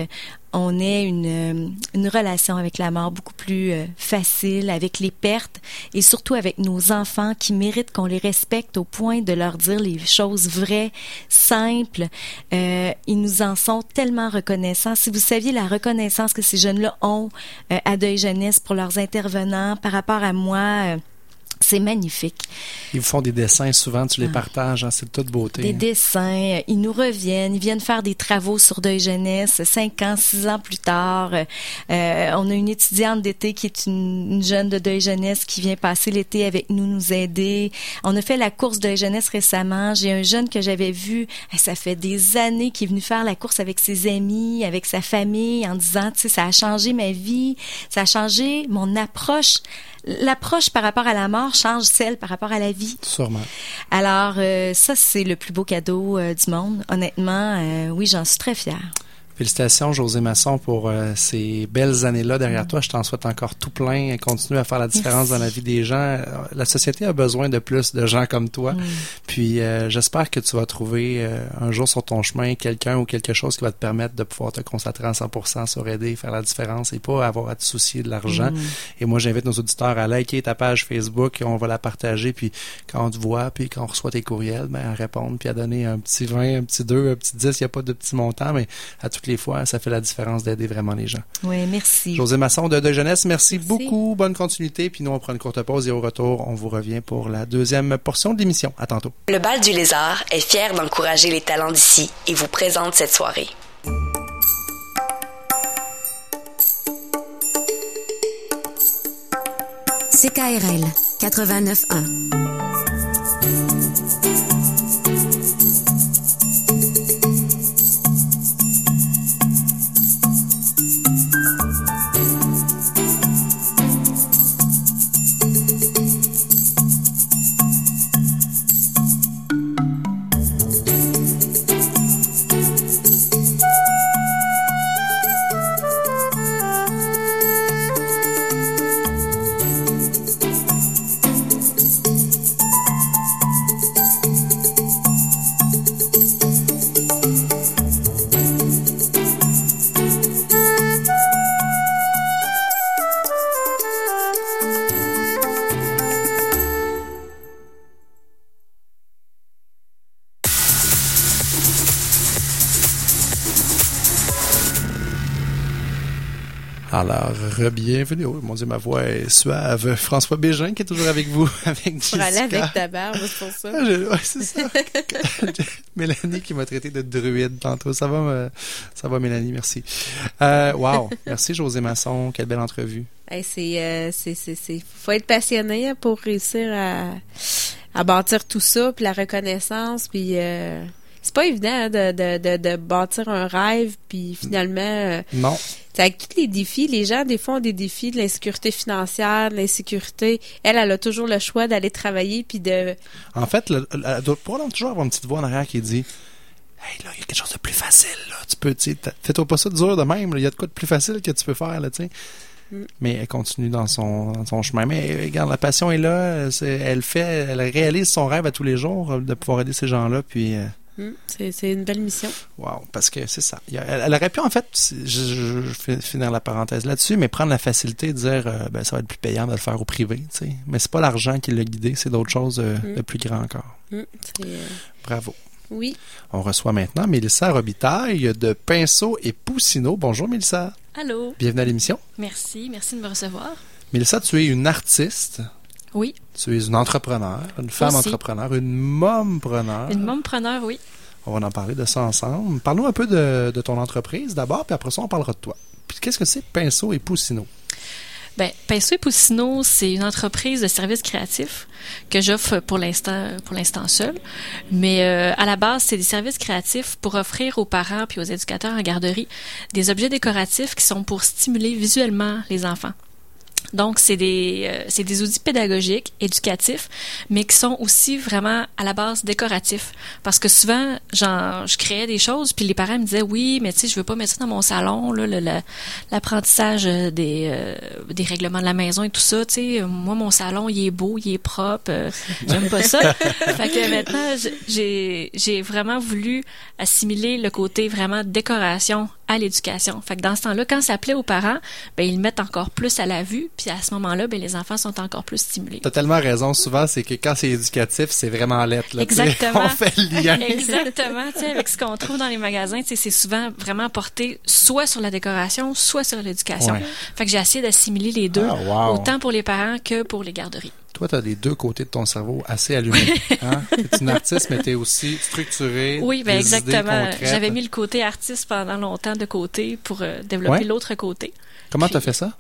on ait une, euh, une relation avec la mort beaucoup plus euh, facile, avec les pertes et surtout avec nos enfants qui méritent qu'on les respecte au point de leur dire les choses vraies, simples. Euh, ils nous en sont tellement reconnaissants. Si vous saviez la reconnaissance que ces jeunes-là ont euh, à Deuil Jeunesse pour leurs intervenants par rapport à moi, euh, c'est magnifique. Ils font des dessins souvent, tu les partages, hein, c'est de toute beauté. Ah. Des hein. dessins, euh, ils nous reviennent, ils viennent faire des travaux sur Deuil Jeunesse, cinq ans, six ans plus tard. Euh, euh, on a une étudiante d'été qui est une, une jeune de Deuil Jeunesse qui vient passer l'été avec nous, nous aider. On a fait la course Deuil Jeunesse récemment. J'ai un jeune que j'avais vu, eh, ça fait des années qu'il est venu faire la course avec ses amis, avec sa famille, en disant, tu sais, ça a changé ma vie, ça a changé mon approche. L'approche par rapport à la mort change celle par rapport à la vie. Sûrement. Alors, euh, ça, c'est le plus beau cadeau euh, du monde. Honnêtement, euh, oui, j'en suis très fière. Félicitations, José Masson, pour euh, ces belles années-là derrière toi. Je t'en souhaite encore tout plein. Continue à faire la différence Merci. dans la vie des gens. La société a besoin de plus de gens comme toi. Mm. Puis euh, j'espère que tu vas trouver euh, un jour sur ton chemin quelqu'un ou quelque chose qui va te permettre de pouvoir te concentrer à 100% sur aider, faire la différence et pas avoir à te soucier de l'argent. Mm. Et moi, j'invite nos auditeurs à liker ta page Facebook. On va la partager. Puis quand on te voit, puis quand on reçoit tes courriels, ben, à répondre, puis à donner un petit 20, un petit 2, un petit 10. Il n'y a pas de petit montant, mais à toutes les fois, ça fait la différence d'aider vraiment les gens. Oui, merci. José Masson de De Jeunesse, merci, Merci. beaucoup. Bonne continuité. Puis nous, on prend une courte pause et au retour, on vous revient pour la deuxième portion de l'émission. À tantôt. Le Bal du Lézard est fier d'encourager les talents d'ici et vous présente cette soirée. CKRL 89.1. Bienvenue. Oh, mon Dieu, ma voix est suave. François Bégin qui est toujours avec vous, avec Pour aller Jessica. avec ta barbe, c'est pour ça. Ah, je- ouais, c'est ça. Mélanie qui m'a traité de druide tantôt. Ça va, me- ça va, Mélanie, merci. Euh, wow. Merci, José Masson. Quelle belle entrevue. Hey, c'est, euh, c'est, c'est, c'est, faut être passionné hein, pour réussir à, à bâtir tout ça, puis la reconnaissance, puis euh, c'est pas évident hein, de, de, de, de bâtir un rêve, puis finalement, euh, Non. avec tous les défis, les gens des fois ont des défis de l'insécurité financière, de l'insécurité. Elle, elle a toujours le choix d'aller travailler, puis de, En fait, le, le- elle doit toujours avoir une petite voix en arrière qui dit Hey, là, il y a quelque chose de plus facile, là. Tu peux, tu fais-toi pas ça dur de même. Il y a de quoi de plus facile que tu peux faire, là, tu sais. Mm. Mais elle continue dans son, dans son chemin. Mais euh, regarde, la passion est là. euh, Elle fait, elle réalise son rêve à tous les jours de pouvoir aider ces gens-là. Puis, euh, Hmm, c'est, une belle mission. wow, parce que c'est ça. Elle, elle aurait pu, en fait, je, je, je vais finir la parenthèse là-dessus, mais prendre la facilité de dire, euh, ben, ça va être plus payant de le faire au privé, tu sais. Mais c'est pas l'argent qui l'a guidé, c'est d'autres choses euh, Mm. de plus grand encore. C'est, euh, Bravo. oui. On reçoit maintenant Mélissa Robitaille de Pinceau et Poussineau. Bonjour Mélissa. Allô, Bienvenue à l'émission. merci, merci de me recevoir. Mélissa, tu es une artiste, Oui, tu es une entrepreneur, une femme Aussi. entrepreneur, une mompreneur. une mompreneur, oui. On va en parler de ça ensemble. Parle-nous un peu de, de ton entreprise d'abord, puis après ça, on parlera de toi. Puis qu'est-ce que c'est Pinceau et Poussineau? Ben, Pinceau et Poussineau, c'est une entreprise de services créatifs que j'offre pour l'instant, pour l'instant seul. Mais euh, à la base, c'est des services créatifs pour offrir aux parents puis aux éducateurs en garderie des objets décoratifs qui sont pour stimuler visuellement les enfants. Donc, c'est des, euh, c'est des outils pédagogiques, éducatifs, mais qui sont aussi vraiment à la base décoratifs. Parce que souvent, genre, je créais des choses, puis les parents me disaient, oui, mais tu sais, je veux pas mettre ça dans mon salon, là, le- le- l'apprentissage des, euh, des règlements de la maison et tout ça, tu sais, moi, mon salon, il est beau, il est propre, euh, j'aime pas ça. fait que maintenant, j'ai, j'ai vraiment voulu assimiler le côté vraiment décoration à l'éducation. Fait que dans ce temps-là, quand ça plaît aux parents, ben ils le mettent encore plus à la vue, puis à ce moment-là, ben les enfants sont encore plus stimulés. T'as tellement raison. Souvent, c'est que quand c'est éducatif, c'est vraiment lettre. Là. Exactement. On fait le lien. Exactement, tu sais, avec ce qu'on trouve dans les magasins, tu sais, c'est souvent vraiment porté soit sur la décoration, soit sur l'éducation. Ouais. Fait que j'ai essayé d'assimiler les deux, Ah, wow. autant pour les parents que pour les garderies. Toi, tu as les deux côtés de ton cerveau assez allumés. Hein? Tu une artiste, mais tu es aussi structuré. Oui, ben exactement. J'avais mis le côté artiste pendant longtemps de côté pour euh, développer Ouais. l'autre côté. Comment tu as fait ça?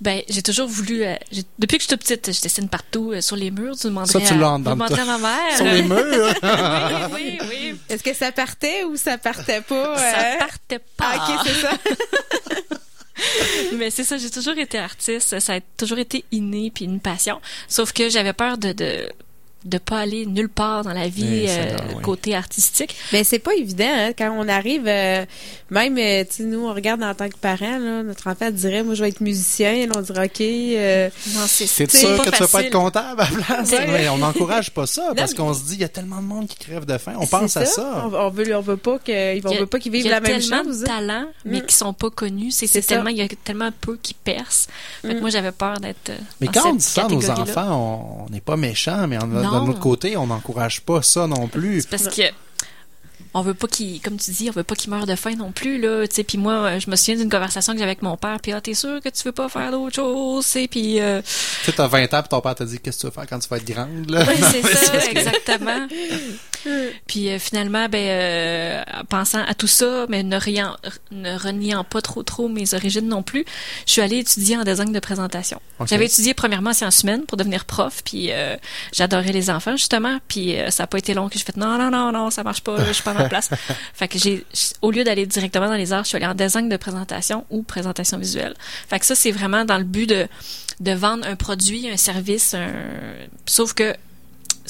Ben, j'ai toujours voulu. euh, depuis que je suis toute petite, je dessine partout euh, sur les murs. Tu demanderais, Ça, tu à, dedans de demanderais à ma mère. Sur les murs? oui, oui, oui. Est-ce que ça partait ou ça partait pas? Ça partait pas. Ah, ok, c'est ça. Mais c'est ça, j'ai toujours été artiste. Ça a toujours été inné puis une passion. Sauf que j'avais peur de, de de pas aller nulle part dans la vie euh, oui. côté artistique. Mais c'est pas évident, hein, quand on arrive, euh, même, euh, tu sais, nous, on regarde en tant que parents, là, notre enfant dirait, moi, je vais être musicien, là, on dirait, OK, euh, Non, c'est c'est sûr pas que tu vas pas facile. être comptable à la place? Ouais. Mais on n'encourage pas ça parce mais- qu'on se dit, il y a tellement de monde qui crève de faim. On c'est pense à ça. On, on veut, on veut pas qu'ils Il y a- veut pas qu'ils il vivent y a la même tellement chose. de talents, mais Mm. qui sont pas connus. C'est C'est c'est ça. tellement, il y a tellement peu qui percent. Fait que Mm. moi, j'avais peur d'être. euh, Mais dans quand on dit ça à nos enfants, on- on n'est pas méchant, mais on- d'un autre côté, on n'encourage pas ça non plus. C'est parce que on veut pas qu'il, comme tu dis, on veut pas qu'il meure de faim non plus là. Tu sais, puis moi, je me souviens d'une conversation que j'avais avec mon père. Puis ah, t'es sûr que tu veux pas faire d'autres choses Et puis euh, Tu sais, t'as 20 ans, puis ton père t'a dit, qu'est-ce que tu vas faire quand tu vas être grande, là? Non, c'est ça, c'est- exactement. puis euh, finalement, ben, euh, en pensant à tout ça, mais ne, riant, ne reniant pas trop trop mes origines non plus, je suis allée étudier en design de présentation. J'avais étudié premièrement en sciences humaines pour devenir prof, puis euh, j'adorais les enfants justement, puis euh, ça a pas été long que je fais non non non non ça marche pas, je suis pas à ma place. fait que j'ai au lieu d'aller directement dans les arts, je suis allée en design de présentation ou présentation visuelle. Fait que ça c'est vraiment dans le but de de vendre un produit, un service, un sauf que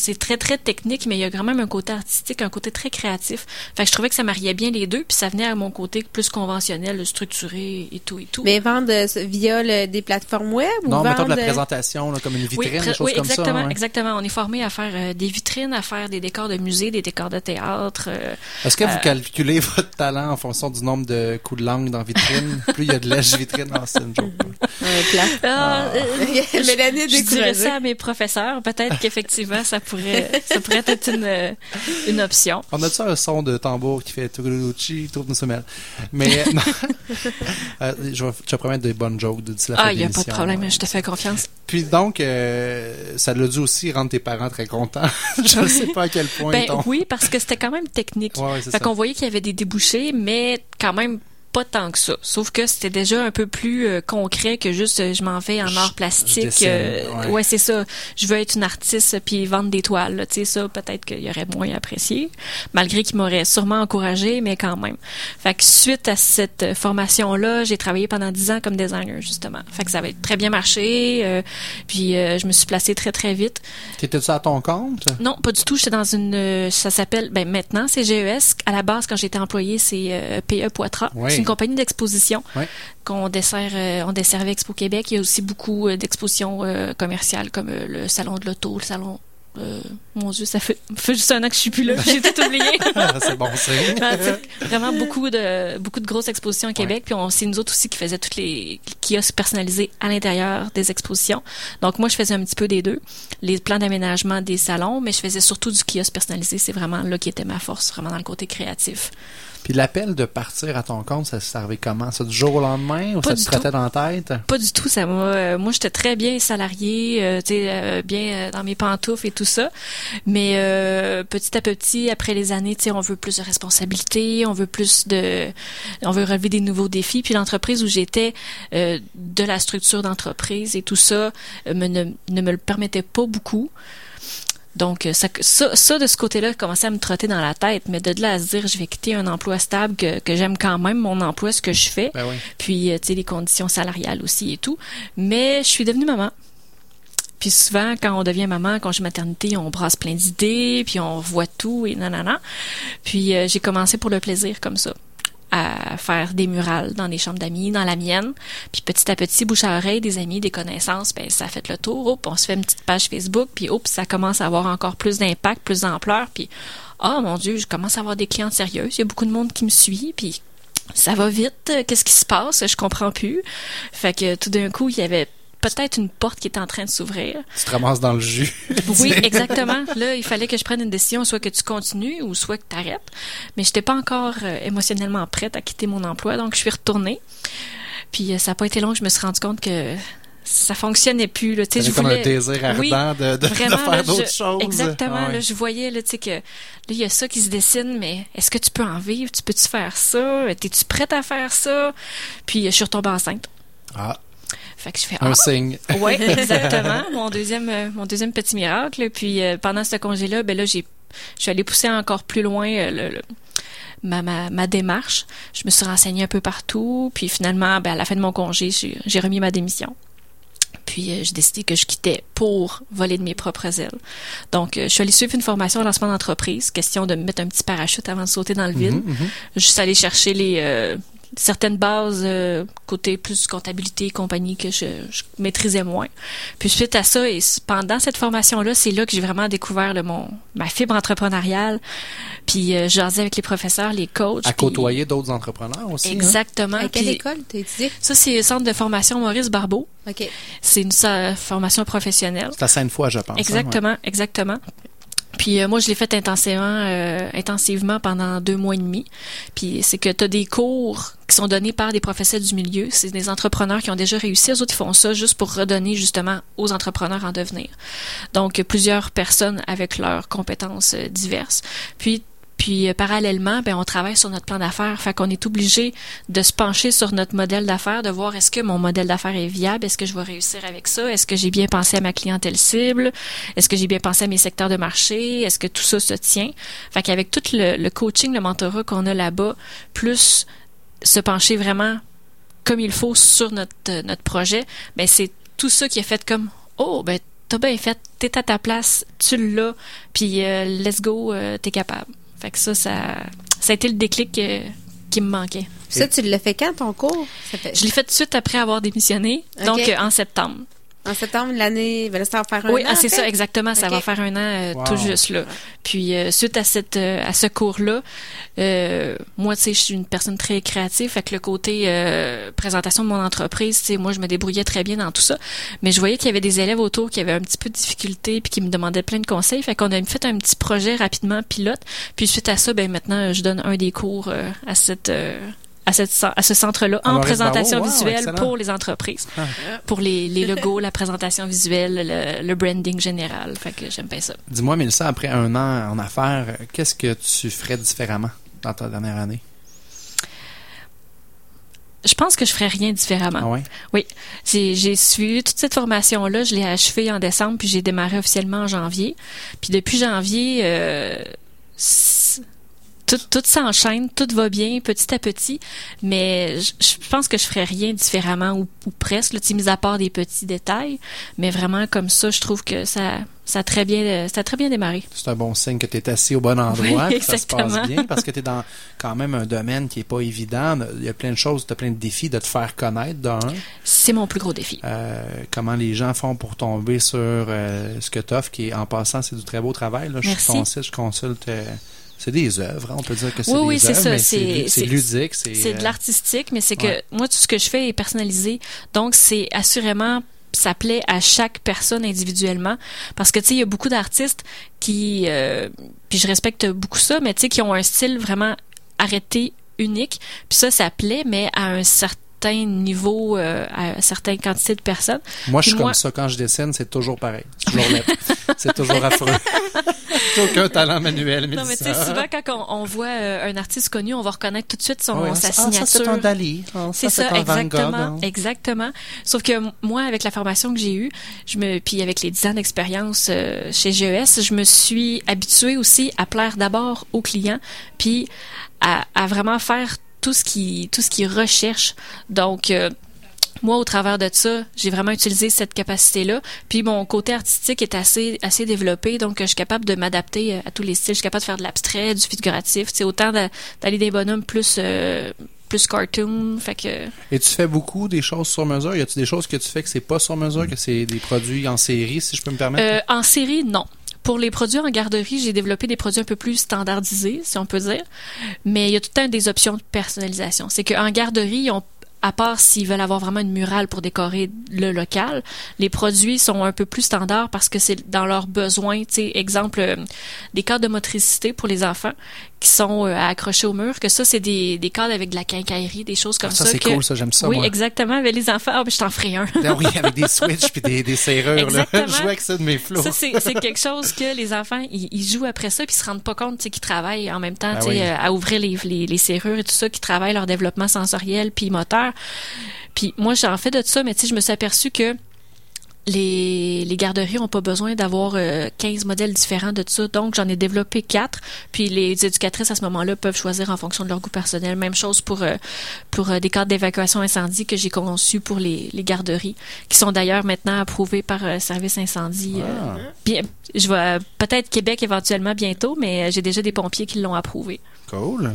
c'est très très technique, mais il y a quand même un côté artistique, un côté très créatif. Fait que je trouvais que ça mariait bien les deux, puis ça venait à mon côté plus conventionnel, structuré et tout et tout. Mais vendre euh, via le- des plateformes web ou Non, vendre... mettons de la présentation, là, comme une vitrine, oui, des pré- choses oui, comme exactement, ça. ouais. exactement. On est formé à faire euh, des vitrines, à faire des décors de musée, des décors de théâtre. euh, Est-ce que vous Euh, calculez votre talent en fonction du nombre de coups de langue dans vitrine? Plus il y a de lèche vitrine, non, c'est une joke. Un plat. ah, euh, Mélanie est je dirais ça à mes professeurs. Peut-être qu'effectivement, ça pourrait, ça pourrait être une, euh, une option. On a ça un son de tambour qui fait Turuchi, tourne une semelle? Mais non. Euh, je vais vais promettre des bonnes jokes d'ici la fin Ah, il n'y a pas de problème, je te fais confiance. Puis donc, euh, ça l'a dû aussi rendre tes parents très contents. je ne sais pas à quel point Ben oui, parce que c'était quand même technique. Ouais, Fait qu'on voyait qu'il y avait des débouchés, mais quand même pas tant que ça. Sauf que c'était déjà un peu plus euh, concret que juste euh, je m'en vais en art je plastique. euh, ouais. ouais, c'est ça. Je veux être une artiste puis vendre des toiles. là. Tu sais ça, peut-être qu'il y aurait moins apprécié, malgré qu'il m'aurait sûrement encouragé, mais quand même. Fait que suite à cette euh, formation-là, j'ai travaillé pendant dix ans comme designer justement. Fait que ça avait très bien marché. euh, puis euh, je me suis placée très très vite. T'étais-tu à ton compte? Non, pas du tout. J'étais dans une. euh, Ça s'appelle. Ben maintenant, c'est GES. À la base, quand j'étais employée, c'est PE Poitras. Oui. Une compagnie d'exposition qu'on dessert. euh, on desservait Expo Québec. Il y a aussi beaucoup euh, d'expositions euh, commerciales comme euh, le salon de l'auto, le salon. euh, mon Dieu, ça fait, fait juste un an que je suis plus là. J'ai tout oublié. Ah, c'est bon signe. Vraiment beaucoup de beaucoup de grosses expositions à Québec puis on c'est nous autres aussi qui faisaient toutes les kiosques personnalisés à l'intérieur des expositions. Donc moi je faisais un petit peu des deux, les plans d'aménagement des salons, mais je faisais surtout du kiosque personnalisé, c'est vraiment là qui était ma force, vraiment dans le côté créatif. Puis l'appel de partir à ton compte, ça servait comment? Ça du jour au lendemain ou Pas ça te traitait dans la tête? Pas du tout, ça m'a euh, moi j'étais très bien salariée, euh, tu sais euh, bien euh, dans mes pantoufles et tout ça. Mais euh, petit à petit après les années, tu sais on veut plus de responsabilités, on veut plus de on veut relever des nouveaux défis puis l'entreprise où j'étais euh, de la structure d'entreprise et tout ça me, ne, ne me le permettait pas beaucoup. Donc, euh, ça, ça, ça, de ce côté-là, commençait à me trotter dans la tête, mais de là à se dire, je vais quitter un emploi stable, que, que j'aime quand même mon emploi, ce que je fais, Ben oui. puis, euh, tu sais, les conditions salariales aussi et tout. Mais je suis devenue maman. Puis souvent, quand on devient maman, quand j'ai maternité, on brasse plein d'idées, puis on voit tout et nanana. Puis euh, j'ai commencé pour le plaisir comme ça à faire des murales dans les chambres d'amis, dans la mienne. Puis petit à petit, bouche à oreille, des amis, des connaissances, ben ça fait le tour. Hop, on se fait une petite page Facebook, puis hop, ça commence à avoir encore plus d'impact, plus d'ampleur. Puis, oh mon Dieu, je commence à avoir des clientes sérieuses. Il y a beaucoup de monde qui me suit, puis ça va vite. Qu'est-ce qui se passe? Je comprends plus. Fait que tout d'un coup, il y avait peut-être une porte qui était en train de s'ouvrir. Tu te ramasses dans le jus. Oui, exactement. Là, il fallait que je prenne une décision, soit que tu continues ou soit que tu arrêtes. Mais je n'étais pas encore euh, émotionnellement prête à quitter mon emploi, donc je suis retournée. Puis euh, ça n'a pas été long, je me suis rendu compte que ça fonctionnait plus. Là. Tu sais, comme un désir ardent Oui, de, de, de Vraiment, faire là, d'autres je- choses. Exactement. Ah ouais. Là, je voyais, là, tu sais, que là, il y a ça qui se dessine, mais est-ce que tu peux en vivre? Tu peux-tu faire ça? Es-tu prête à faire ça? Puis, euh, je suis retombée enceinte. Ah, Fait que je fais, un ah, signe. oui, exactement. mon deuxième, euh, mon deuxième petit miracle. Puis euh, pendant ce congé-là, ben là, j'ai, je suis allée pousser encore plus loin euh, le, le- ma, ma, ma démarche. Je me suis renseignée un peu partout. Puis finalement, ben, à la fin de mon congé, j'ai, remis ma démission. Puis euh, j'ai décidé que je quittais pour voler de mes propres ailes. Donc, euh, je suis allée suivre une formation en lancement d'entreprise, question de me mettre un petit parachute avant de sauter dans le vide. Mhm. Je suis allée chercher les certaines bases euh, côté plus comptabilité et compagnie que je, je maîtrisais moins. Puis suite à ça et pendant cette formation là, c'est là que j'ai vraiment découvert le mon ma fibre entrepreneuriale. Puis euh, jasé avec les professeurs, les coachs. À puis- côtoyer d'autres entrepreneurs aussi. hein? Exactement. À quelle Puis école t'as étudié? Ça c'est le centre de formation Maurice Barbeau. OK. C'est une sa- formation professionnelle. C'est la scène fois, je pense. hein, Exactement, exactement. Puis euh, moi, je l'ai fait intensivement, euh, intensivement pendant deux mois et demi. Puis c'est que tu as des cours qui sont donnés par des professionnels du milieu. C'est des entrepreneurs qui ont déjà réussi. Les autres, ils font ça juste pour redonner justement aux entrepreneurs en devenir. Donc, plusieurs personnes avec leurs compétences euh, diverses. Puis, puis euh, parallèlement, ben, on travaille sur notre plan d'affaires. Fait qu'on est obligé de se pencher sur notre modèle d'affaires, de voir est-ce que mon modèle d'affaires est viable, est-ce que je vais réussir avec ça, est-ce que j'ai bien pensé à ma clientèle cible, est-ce que j'ai bien pensé à mes secteurs de marché, est-ce que tout ça se tient. Fait qu'avec tout le, le coaching, le mentorat qu'on a là-bas, plus se pencher vraiment comme il faut sur notre, euh, notre projet, ben c'est tout ça qui est fait comme oh ben t'as bien fait, t'es à ta place, tu l'as, puis euh, let's go, euh, t'es capable. Fait que ça, ça, ça a été le déclic euh, qui me manquait. Ça, tu l'as fait quand, ton cours? Ça fait... Je l'ai fait tout de suite après avoir démissionné, donc euh, en septembre. En septembre, l'année... Ben ça va faire un Oui, an, ah, c'est en fait? ça, exactement. Ça va faire un an euh, Wow. tout juste là. Puis euh, suite à cette euh, à ce cours-là, euh, moi, tu sais, je suis une personne très créative, fait que le côté euh, présentation de mon entreprise, tu sais, moi, je me débrouillais très bien dans tout ça. Mais je voyais qu'il y avait des élèves autour qui avaient un petit peu de difficulté puis qui me demandaient plein de conseils. Fait qu'on a fait un petit projet rapidement pilote. Puis suite à ça, ben maintenant, je donne un des cours euh, à cette euh, à, cette, cen- à ce centre-là en présentation wow, visuelle excellent. pour les entreprises, Ah. pour les, les logos, la présentation visuelle, le, le branding général. Fait que j'aime bien ça. Dis-moi, Mélissa, après un an en affaires, qu'est-ce que tu ferais différemment dans ta dernière année? Je pense que je ferais rien différemment. Ah ouais? Oui, j'ai suivi toute cette formation-là, je l'ai achevée en décembre, puis j'ai démarré officiellement en janvier. Puis depuis janvier, euh, tout, tout s'enchaîne, tout va bien petit à petit, mais je, je pense que je ferais rien différemment ou, ou presque, là, mis à part des petits détails, mais vraiment comme ça, je trouve que ça, ça a très bien, ça a très bien démarré. C'est un bon signe que tu es assis au bon endroit, Oui, que ça se passe bien, parce que tu es dans quand même un domaine qui est pas évident. Il y a plein de choses, tu as plein de défis de te faire connaître d'un. C'est mon plus gros défi. Euh, comment les gens font pour tomber sur euh, ce que tu offres, qui est en passant, c'est du très beau travail. Là. Je suis ton site, je consulte. euh, c'est des œuvres, hein, on peut dire que c'est Oui, des oui, c'est œuvres, c'est- c'est ludique. C'est C'est de euh, l'artistique, mais c'est que ouais. moi, tout ce que je fais est personnalisé. Donc, c'est assurément ça plaît à chaque personne individuellement parce que tu sais il y a beaucoup d'artistes qui euh, puis je respecte beaucoup ça mais tu sais qui ont un style vraiment arrêté unique puis ça ça plaît mais à un certain niveau euh, à certaines quantités de personnes Moi, je suis moi- comme ça. Quand je dessine, c'est toujours pareil. C'est toujours laid. c'est toujours affreux. Aucun talent manuel, mais non mais tu sais souvent quand on, on voit euh, un artiste connu on va reconnaître tout de suite son Ouais, sa ah, ça, signature c'est un Dali. Ah, C'est ça, un Van Gogh, exactement, hein. exactement. Sauf que moi, avec la formation que j'ai eue, je me, puis avec les 10 ans d'expérience euh, chez GES, je me suis habituée aussi à plaire d'abord aux clients, puis à, à vraiment faire tout ce qui, tout ce qu'ils recherchent. Donc euh, moi, au travers de ça, j'ai vraiment utilisé cette capacité-là. Puis mon côté artistique est assez assez développé, donc je suis capable de m'adapter euh, à tous les styles. Je suis capable de faire de l'abstrait, du figuratif. C'est autant d'a- d'aller des bonhommes plus euh, plus cartoon. Fait que Et tu fais beaucoup des choses sur mesure? Y a-tu des choses que tu fais que c'est pas sur mesure, que c'est des produits en série, si je peux me permettre? Euh, en série, non. Pour les produits en garderie, j'ai développé des produits un peu plus standardisés, si on peut dire. Mais il y a tout le des options de personnalisation. C'est qu'en garderie, à part s'ils veulent avoir vraiment une murale pour décorer le local, les produits sont un peu plus standards parce que c'est dans leurs besoins. Tu sais, exemple, euh, des cadres de motricité pour les enfants qui sont euh, à accrocher au mur, que ça, c'est des, des cadres avec de la quincaillerie, des choses comme Ah, ça, ça. c'est que- cool, ça, j'aime ça, Oui, moi. exactement. Mais les enfants, ah, ben, je t'en ferai un. Ah oui, avec des switches puis des, des serrures. Là. Je avec ça de mes flots. Ça, c'est c'est quelque chose que les enfants, ils, ils jouent après ça, puis ils se rendent pas compte qu'ils travaillent en même temps Ben oui. euh, à ouvrir les, les, les serrures et tout ça, qu'ils travaillent leur développement sensoriel puis moteur. Puis moi, j'en fais de ça, mais tu sais, je me suis aperçue que les, les garderies ont pas besoin d'avoir euh, 15 modèles différents de tout ça. Donc, j'en ai développé quatre. Puis, les éducatrices, à ce moment-là, peuvent choisir en fonction de leur goût personnel. Même chose pour, euh, pour euh, des cadres d'évacuation incendie que j'ai conçus pour les, les garderies, qui sont d'ailleurs maintenant approuvés par euh, Service Incendie. euh, Ah. bien, je vais peut-être Québec éventuellement bientôt, mais euh, j'ai déjà des pompiers qui l'ont approuvé. Cool.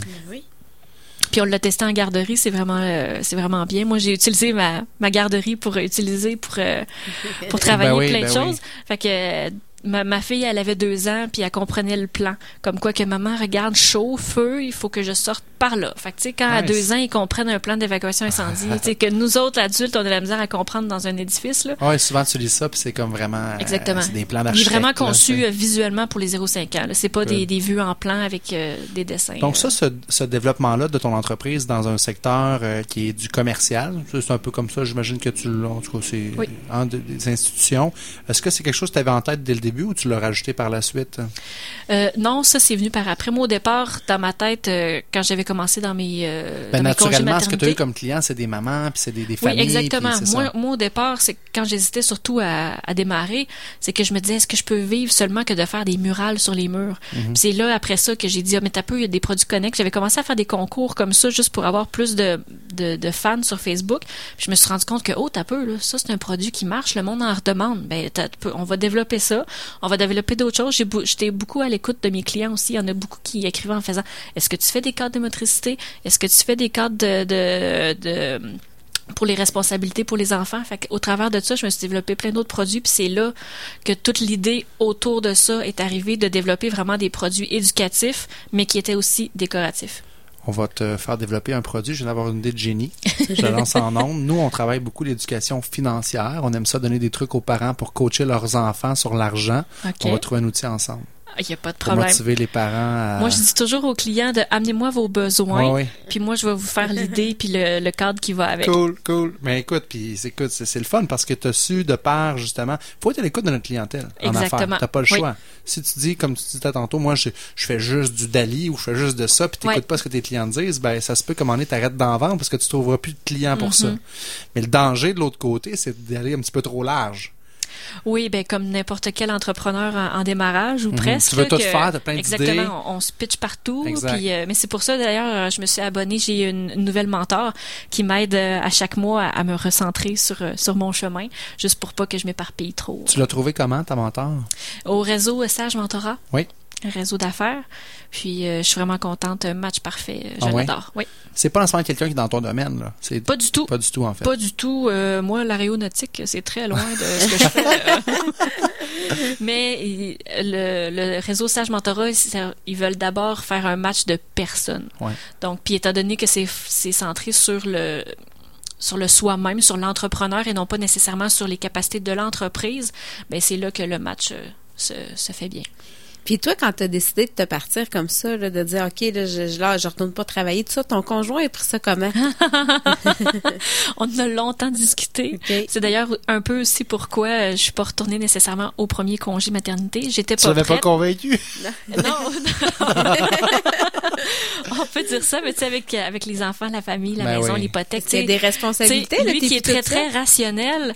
Puis on l'a testé en garderie, c'est vraiment euh, c'est vraiment bien. Moi, j'ai utilisé ma, ma garderie pour utiliser pour euh, pour travailler Ben oui, plein ben de oui. choses. Fait que euh, ma, ma fille, elle avait deux ans, puis elle comprenait le plan. Comme quoi que maman regarde chaud, feu, il faut que je sorte par là. Fait que tu sais, quand à deux ans, ils comprennent un plan d'évacuation incendie, tu sais que nous autres adultes, on a de la misère à comprendre dans un édifice là. Ouais, souvent tu lis ça, puis c'est comme vraiment. euh, Exactement. c'est des plans Il est vraiment conçu euh, visuellement pour les 0-5 ans. C'est pas des, des vues en plan avec euh, des dessins. Donc euh. ça, ce, ce développement-là de ton entreprise dans un secteur euh, qui est du commercial, c'est un peu comme ça, j'imagine que tu l'as, en tout cas, c'est Oui. hein, de- des institutions. Est-ce que c'est quelque chose que tu avais en tête dès le début ou tu l'as rajouté par la suite? Euh, non, ça c'est venu par après. Moi au départ, dans ma tête, euh, quand j'avais commencé dans mes, euh, Ben, dans mes congés naturellement, ce que tu as eu comme client, c'est des mamans, puis c'est des, des Oui, familles. exactement. puis c'est Moi, moi, au départ, c'est quand j'hésitais surtout à, à démarrer, c'est que je me disais, est-ce que je peux vivre seulement que de faire des murales sur les murs? Mhm. Puis c'est là, après ça, que j'ai dit, ah, mais t'as peu, il y a des produits connects. J'avais commencé à faire des concours comme ça, juste pour avoir plus de, de, de fans sur Facebook. Puis je me suis rendu compte que, oh, t'as peu, là, ça, c'est un produit qui marche, le monde en redemande. Ben, on va développer ça. On va développer d'autres choses. J'étais beaucoup à l'écoute de mes clients aussi. Il y en a beaucoup qui écrivaient en faisant, est-ce que tu fais des cadres de Est-ce que tu fais des cadres de, de, de pour les responsabilités pour les enfants? Fait au travers de ça, je me suis développé plein d'autres produits, puis c'est là que toute l'idée autour de ça est arrivée de développer vraiment des produits éducatifs, mais qui étaient aussi décoratifs. On va te faire développer un produit. Je viens d'avoir une idée de génie. Je la lance en ondes. Nous, on travaille beaucoup l'éducation financière. On aime ça donner des trucs aux parents pour coacher leurs enfants sur l'argent. On va trouver un outil ensemble Il n'y a pas de pour problème. motiver les parents à... Moi, je dis toujours aux clients de amenez-moi vos besoins, Ouais, ouais. puis moi, je vais vous faire l'idée puis le, le cadre qui va avec. Cool, cool. Mais écoute, puis c'est- écoute, c'est le fun parce que tu as su de part, justement, faut être à l'écoute de notre clientèle en Exactement. affaires. T'as pas le Oui. choix. Si tu dis, comme tu disais tantôt, moi, je, je fais juste du Dali ou je fais juste de ça, puis t'écoutes Ouais. pas ce que tes clients disent, ben, ça se peut est, t'arrêtes d'en vendre parce que tu trouveras plus de clients pour ça. Mhm. Mais le danger de l'autre côté, c'est d'aller un petit peu trop large. Oui, ben comme n'importe quel entrepreneur en, en démarrage ou Mhm. presque. Tu veux tout que- faire, t'as plein Exactement, on, on se pitch partout. Puis, euh, mais c'est pour ça d'ailleurs, euh, je me suis abonnée. J'ai une, une nouvelle mentor qui m'aide euh, à chaque mois à, à me recentrer sur sur mon chemin, juste pour pas que je m'éparpille trop. Tu l'as trouvé comment, ta mentor? Au réseau Sage Mentorat. Oui. Un réseau d'affaires. Puis euh, je suis vraiment contente. Un match parfait. euh, Je Ah ouais? l'adore. Oui. C'est pas nécessairement quelqu'un qui est dans ton domaine, là? C'est Pas du tout. pas du tout, en fait. Pas du tout. Euh, moi, l'aéronautique, c'est très loin de ce que je fais. euh. Mais le, le réseau Sage Mentorat, ils veulent d'abord faire un match de personnes. Ouais. Donc, puis étant donné que c'est c'est centré sur le sur le soi-même, sur l'entrepreneur et non pas nécessairement sur les capacités de l'entreprise, ben c'est là que le match euh, se, se fait bien. Puis toi, quand tu as décidé de te partir comme ça, là, de dire, OK, là, je, je, là, je retourne pas travailler, tout ça, ton conjoint a pris ça comment? On en a longtemps discuté. OK. C'est d'ailleurs un peu aussi pourquoi euh, je suis pas retournée nécessairement au premier congé maternité. J'étais Tu pas l'avais pas prête. convaincu? Non, non. on peut dire ça, mais tu sais, avec, avec les enfants, la famille, la Ben maison, oui. l'hypothèque, tu des responsabilités, tu lui qui est très, très rationnel,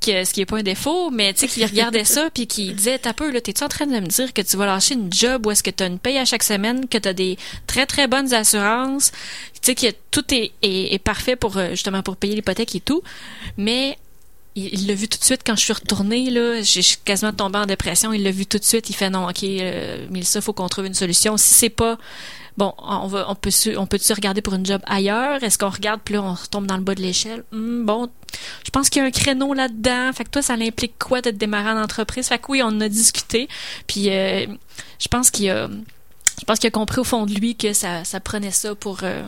que, ce qui est pas un défaut, mais tu sais, qui regardait ça, puis qui disait, t'as peu, là, t'es-tu en train de me dire que tu vas lâcher une job où est-ce que t'as une paye à chaque semaine, que t'as des très, très bonnes assurances, tu sais, que tout est, est, parfait pour, euh, justement, pour payer l'hypothèque et tout, mais il l'a vu tout de suite quand je suis retournée là, j'ai quasiment tombée en dépression, il l'a vu tout de suite, il fait non, OK, euh, Mélissa, faut qu'on trouve une solution. Si c'est pas bon, on va on peut se- on peut tu regarder pour une job ailleurs? Est-ce qu'on regarde puis là on retombe dans le bas de l'échelle? Hmm, bon, je pense qu'il y a un créneau là-dedans. Fait que toi ça implique quoi de te démarrer en entreprise? Fait que oui, on en a discuté. Puis euh, je pense qu'il a je pense qu'il a compris au fond de lui que ça ça prenait ça pour euh,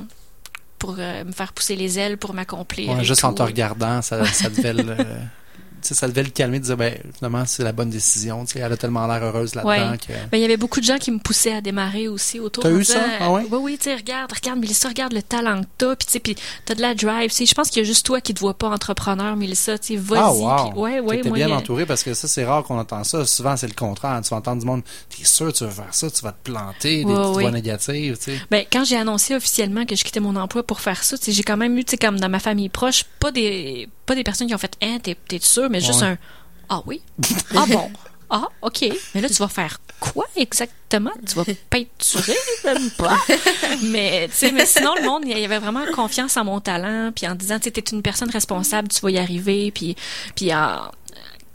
pour euh, me faire pousser les ailes pour m'accomplir. Ouais, juste en te regardant, ça, ça devait le... ça devait le calmer, de dire, ben, finalement, c'est la bonne décision. Elle a tellement l'air heureuse là-dedans Ouais. que... Ben, il y avait beaucoup de gens qui me poussaient à démarrer aussi autour. T'as eu disant, ça? Ah ouais? Oui, oui, tu sais, regarde, regarde, Mélissa, regarde le talent que t'as, puis tu sais, puis t'as de la drive. Je pense qu'il y a juste toi qui te vois pas entrepreneur, Mélissa, tu vas-y. Ah, wow. ouais, ouais, moi, bien entouré parce que ça, c'est rare qu'on entend ça. Souvent, c'est le contraire. Tu vas entendre du monde, t'es sûr, tu vas faire ça, tu vas te planter, des petites voix négatives, tu sais. Ben, quand j'ai annoncé officiellement que je quittais mon emploi pour faire ça, tu sais, j'ai quand même eu, tu sais, comme dans ma famille proche, pas des, pas des personnes qui ont fait, hein, t'es, t'es sûr, mais juste Ouais. un, Ah oui? Ah bon? Ah, OK. Mais là, tu vas faire quoi exactement? Tu vas peinturer? Même pas. mais, tu sais, mais sinon, le monde, il y avait vraiment confiance en mon talent, puis en disant, tu sais, t'es une personne responsable, tu vas y arriver, puis, puis en-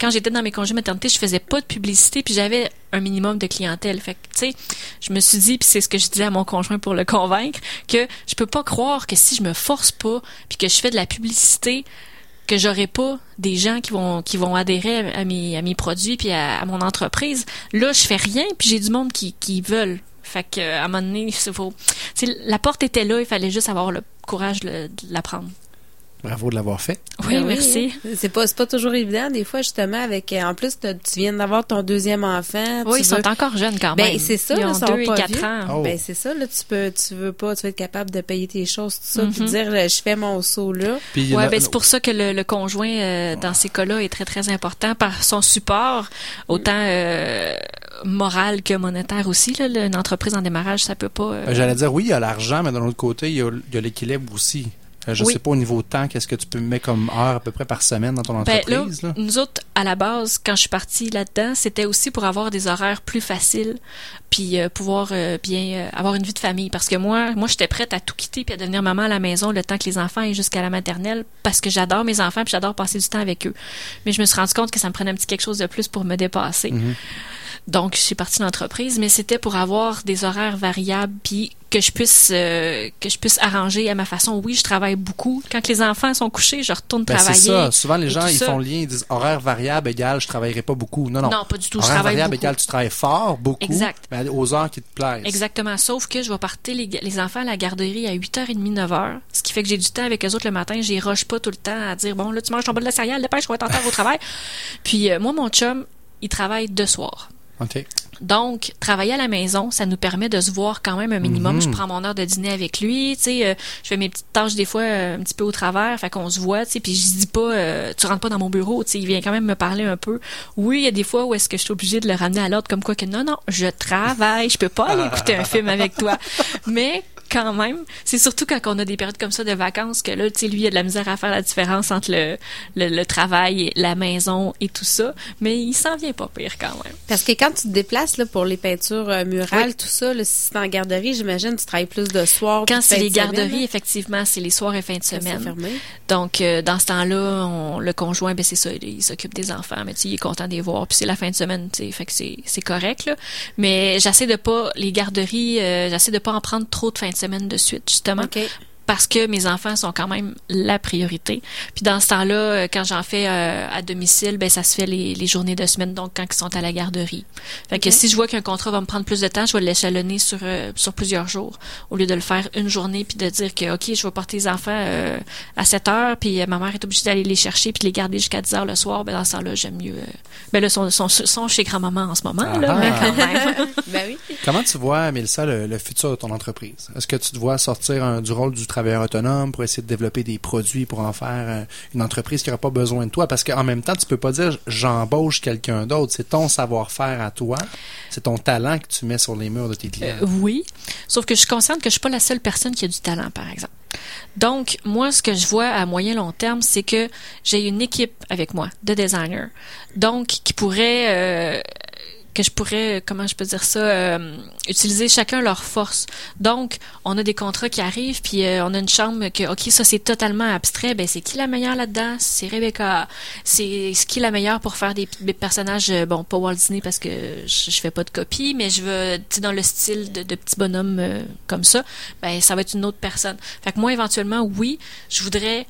quand j'étais dans mes congés maternité, je faisais pas de publicité, puis j'avais un minimum de clientèle. Fait que, tu sais, je me suis dit, puis c'est ce que je disais à mon conjoint pour le convaincre, que je peux pas croire que si je me force pas, puis que je fais de la publicité, que j'aurai pas des gens qui vont qui vont adhérer à mes produits puis à, mon entreprise. Là, je fais rien, puis j'ai du monde qui qui veulent. Fait que à un moment donné, il faut, la porte était là, il fallait juste avoir le courage de la prendre. Bravo de l'avoir fait. Oui, Ben merci. C'est pas, c'est pas toujours évident, des fois, justement, avec, euh, en plus, tu viens d'avoir ton deuxième enfant. Oui, ils sont encore jeunes quand Ben, même. c'est ça, Ils là, ont sont deux et pas quatre vieux. ans. Oh. Ben, c'est ça, là, tu peux, tu veux pas, tu veux être capable de payer tes choses, tout ça, puis Mhm. dire, euh, je fais mon saut là. Puis, Ouais, ben c'est pour ça que le, le conjoint euh, dans ces cas-là est très très important par son support, autant euh, moral que monétaire aussi. Là, une entreprise en démarrage, ça peut pas. euh, Ben, J'allais dire, oui, il y a l'argent, mais d'un autre côté, il y a l'équilibre aussi. Euh, Je Oui. sais pas au niveau temps, qu'est-ce que tu peux mettre comme heure à peu près par semaine dans ton Ben, là, entreprise? là? nous autres, à la base, quand je suis partie là-dedans, c'était aussi pour avoir des horaires plus faciles, puis euh, pouvoir euh, bien avoir une vie de famille. Parce que moi, moi, j'étais prête à tout quitter puis à devenir maman à la maison le temps que les enfants aient jusqu'à la maternelle, parce que j'adore mes enfants puis j'adore passer du temps avec eux. Mais je me suis rendu compte que ça me prenait un petit quelque chose de plus pour me dépasser. Mhm. Donc, je suis partie de l'entreprise, mais c'était pour avoir des horaires variables, puis que je puisse euh, que je puisse arranger à ma façon. Oui, je travaille beaucoup. Quand les enfants sont couchés, je retourne Ben, c'est travailler. ça. Souvent, les gens, ils ça. font le lien, ils disent horaire variable égale je travaillerai pas beaucoup. Non, non. Non, pas du tout. Je Horaire travaille variable beaucoup. égale tu travailles fort, beaucoup, Exact. mais aux heures qui te plaisent. Exactement. Sauf que je vais partir les, les enfants à la garderie à 8h30, 9h. Ce qui fait que j'ai du temps avec eux autres le matin. J'y rush pas tout le temps à dire, bon, là, tu manges ton bol de céréales, dépêche, on va être en retard au travail. Puis, euh, moi, mon chum, il travaille de soir. OK. Donc, travailler à la maison, ça nous permet de se voir quand même un minimum. Mhm. Je prends mon heure de dîner avec lui, tu sais, euh, je fais mes petites tâches des fois euh, un petit peu au travers, fait qu'on se voit, tu sais, puis je dis pas, euh, tu rentres pas dans mon bureau, tu sais, il vient quand même me parler un peu. Oui, il y a des fois où est-ce que je suis obligée de le ramener à l'ordre, comme quoi que non, non, je travaille, je peux pas aller écouter un film avec toi. Mais quand même, c'est surtout quand on a des périodes comme ça de vacances que là, tu sais, lui, il a de la misère à faire la différence entre le, le, le travail, la maison et tout ça, mais il s'en vient pas pire quand même. Parce que quand tu te déplaces, là, pour les peintures euh, murales, tout ça, là, si c'est en garderie, j'imagine, tu travailles plus de soir. Quand c'est les semaine, garderies, effectivement, c'est les soirs et fins de semaine. fermé. Donc, euh, dans ce temps-là, on- le conjoint, ben c'est ça, il, il s'occupe des enfants, mais tu sais, il est content de les voir. Puis c'est la fin de semaine, tu sais, fait que c'est c'est correct là. Mais j'essaie de pas les garderies, euh, j'essaie de pas en prendre trop de fin de semaine de suite, justement, OK. Parce que mes enfants sont quand même la priorité. Puis dans ce temps-là, euh, quand j'en fais euh, à domicile, ben ça se fait les, les journées de semaine, donc quand ils sont à la garderie. Fait que si je vois qu'un contrat va me prendre plus de temps, je vais l'échelonner sur euh, sur plusieurs jours, au lieu de le faire une journée puis de dire que ok, je vais porter les enfants euh, à 7 heures, puis euh, ma mère est obligée d'aller les chercher puis de les garder jusqu'à 10 heures le soir. Ben dans ce temps-là, j'aime mieux. euh, ben là, sont, sont, sont chez grand-maman en ce moment, là, Ah. mais quand même. ben oui. Comment tu vois, Mélissa, le, le futur de ton entreprise? Est-ce que tu te vois sortir un- du rôle du travailleur autonome pour essayer de développer des produits pour en faire euh, une entreprise qui n'aura pas besoin de toi? Parce qu'en même temps, tu peux pas dire j'embauche quelqu'un d'autre. C'est ton savoir-faire à toi. C'est ton talent que tu mets sur les murs de tes clients. Euh, oui, sauf que je suis consciente que je suis pas la seule personne qui a du talent, par exemple. Donc, moi, ce que je vois à moyen long terme, c'est que j'ai une équipe avec moi de designers, donc qui pourrait euh, que je pourrais, comment je peux dire ça, euh, utiliser chacun leur force. Donc, on a des contrats qui arrivent, puis euh, on a une chambre que, ok, ça c'est totalement abstrait. Ben, c'est qui la meilleure là-dedans? C'est Rebecca. C'est qui la meilleure pour faire des, des personnages, euh, bon, pas Walt Disney parce que je, je fais pas de copie, mais je veux, tu sais, dans le style de, de petits bonhommes euh, comme ça. Ben, ça va être une autre personne. Fait que moi, éventuellement, oui, je voudrais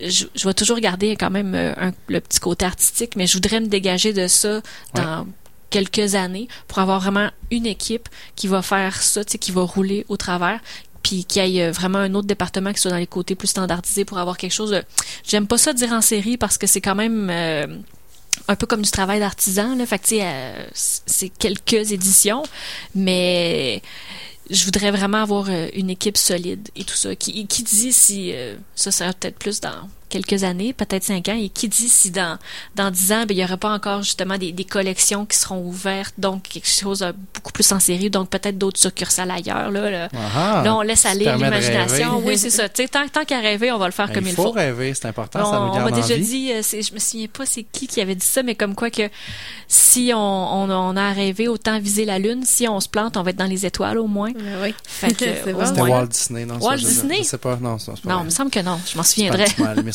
je, je vais toujours garder quand même euh, un- le petit côté artistique, mais je voudrais me dégager de ça dans quelques années pour avoir vraiment une équipe qui va faire ça, qui va rouler au travers puis qu'il y ait euh, vraiment un autre département qui soit dans les côtés plus standardisés pour avoir quelque chose de... J'aime pas ça dire en série parce que c'est quand même euh, un peu comme du travail d'artisan, là. Fait que, euh, c'est quelques éditions, mais je voudrais vraiment avoir euh, une équipe solide et tout ça. Qui, qui dit si ça serait peut-être plus dans quelques années, peut-être cinq ans. Et qui dit si dans dans dix ans, ben, il y aurait pas encore justement des, des collections qui seront ouvertes, donc quelque chose de beaucoup plus en série, donc peut-être d'autres succursales ailleurs. Là, là. Ah, Là, on laisse aller l'imagination. Oui, c'est ça. Tu sais, tant, tant qu'à rêver, on va le faire Ben, comme il il faut faut. rêver, c'est important, On, ça nous on m'a déjà dit, euh, c'est- je me souviens pas c'est qui qui avait dit ça, mais comme quoi que si on, on, on a rêvé autant viser la lune, si on se plante, on va être dans les étoiles au moins. Ben oui. Fait que, C'est au bon. C'était. Walt Disney, non? Walt je- Disney? Je sais pas, non, pas Non, il me semble que non. Je m'en souviendrai.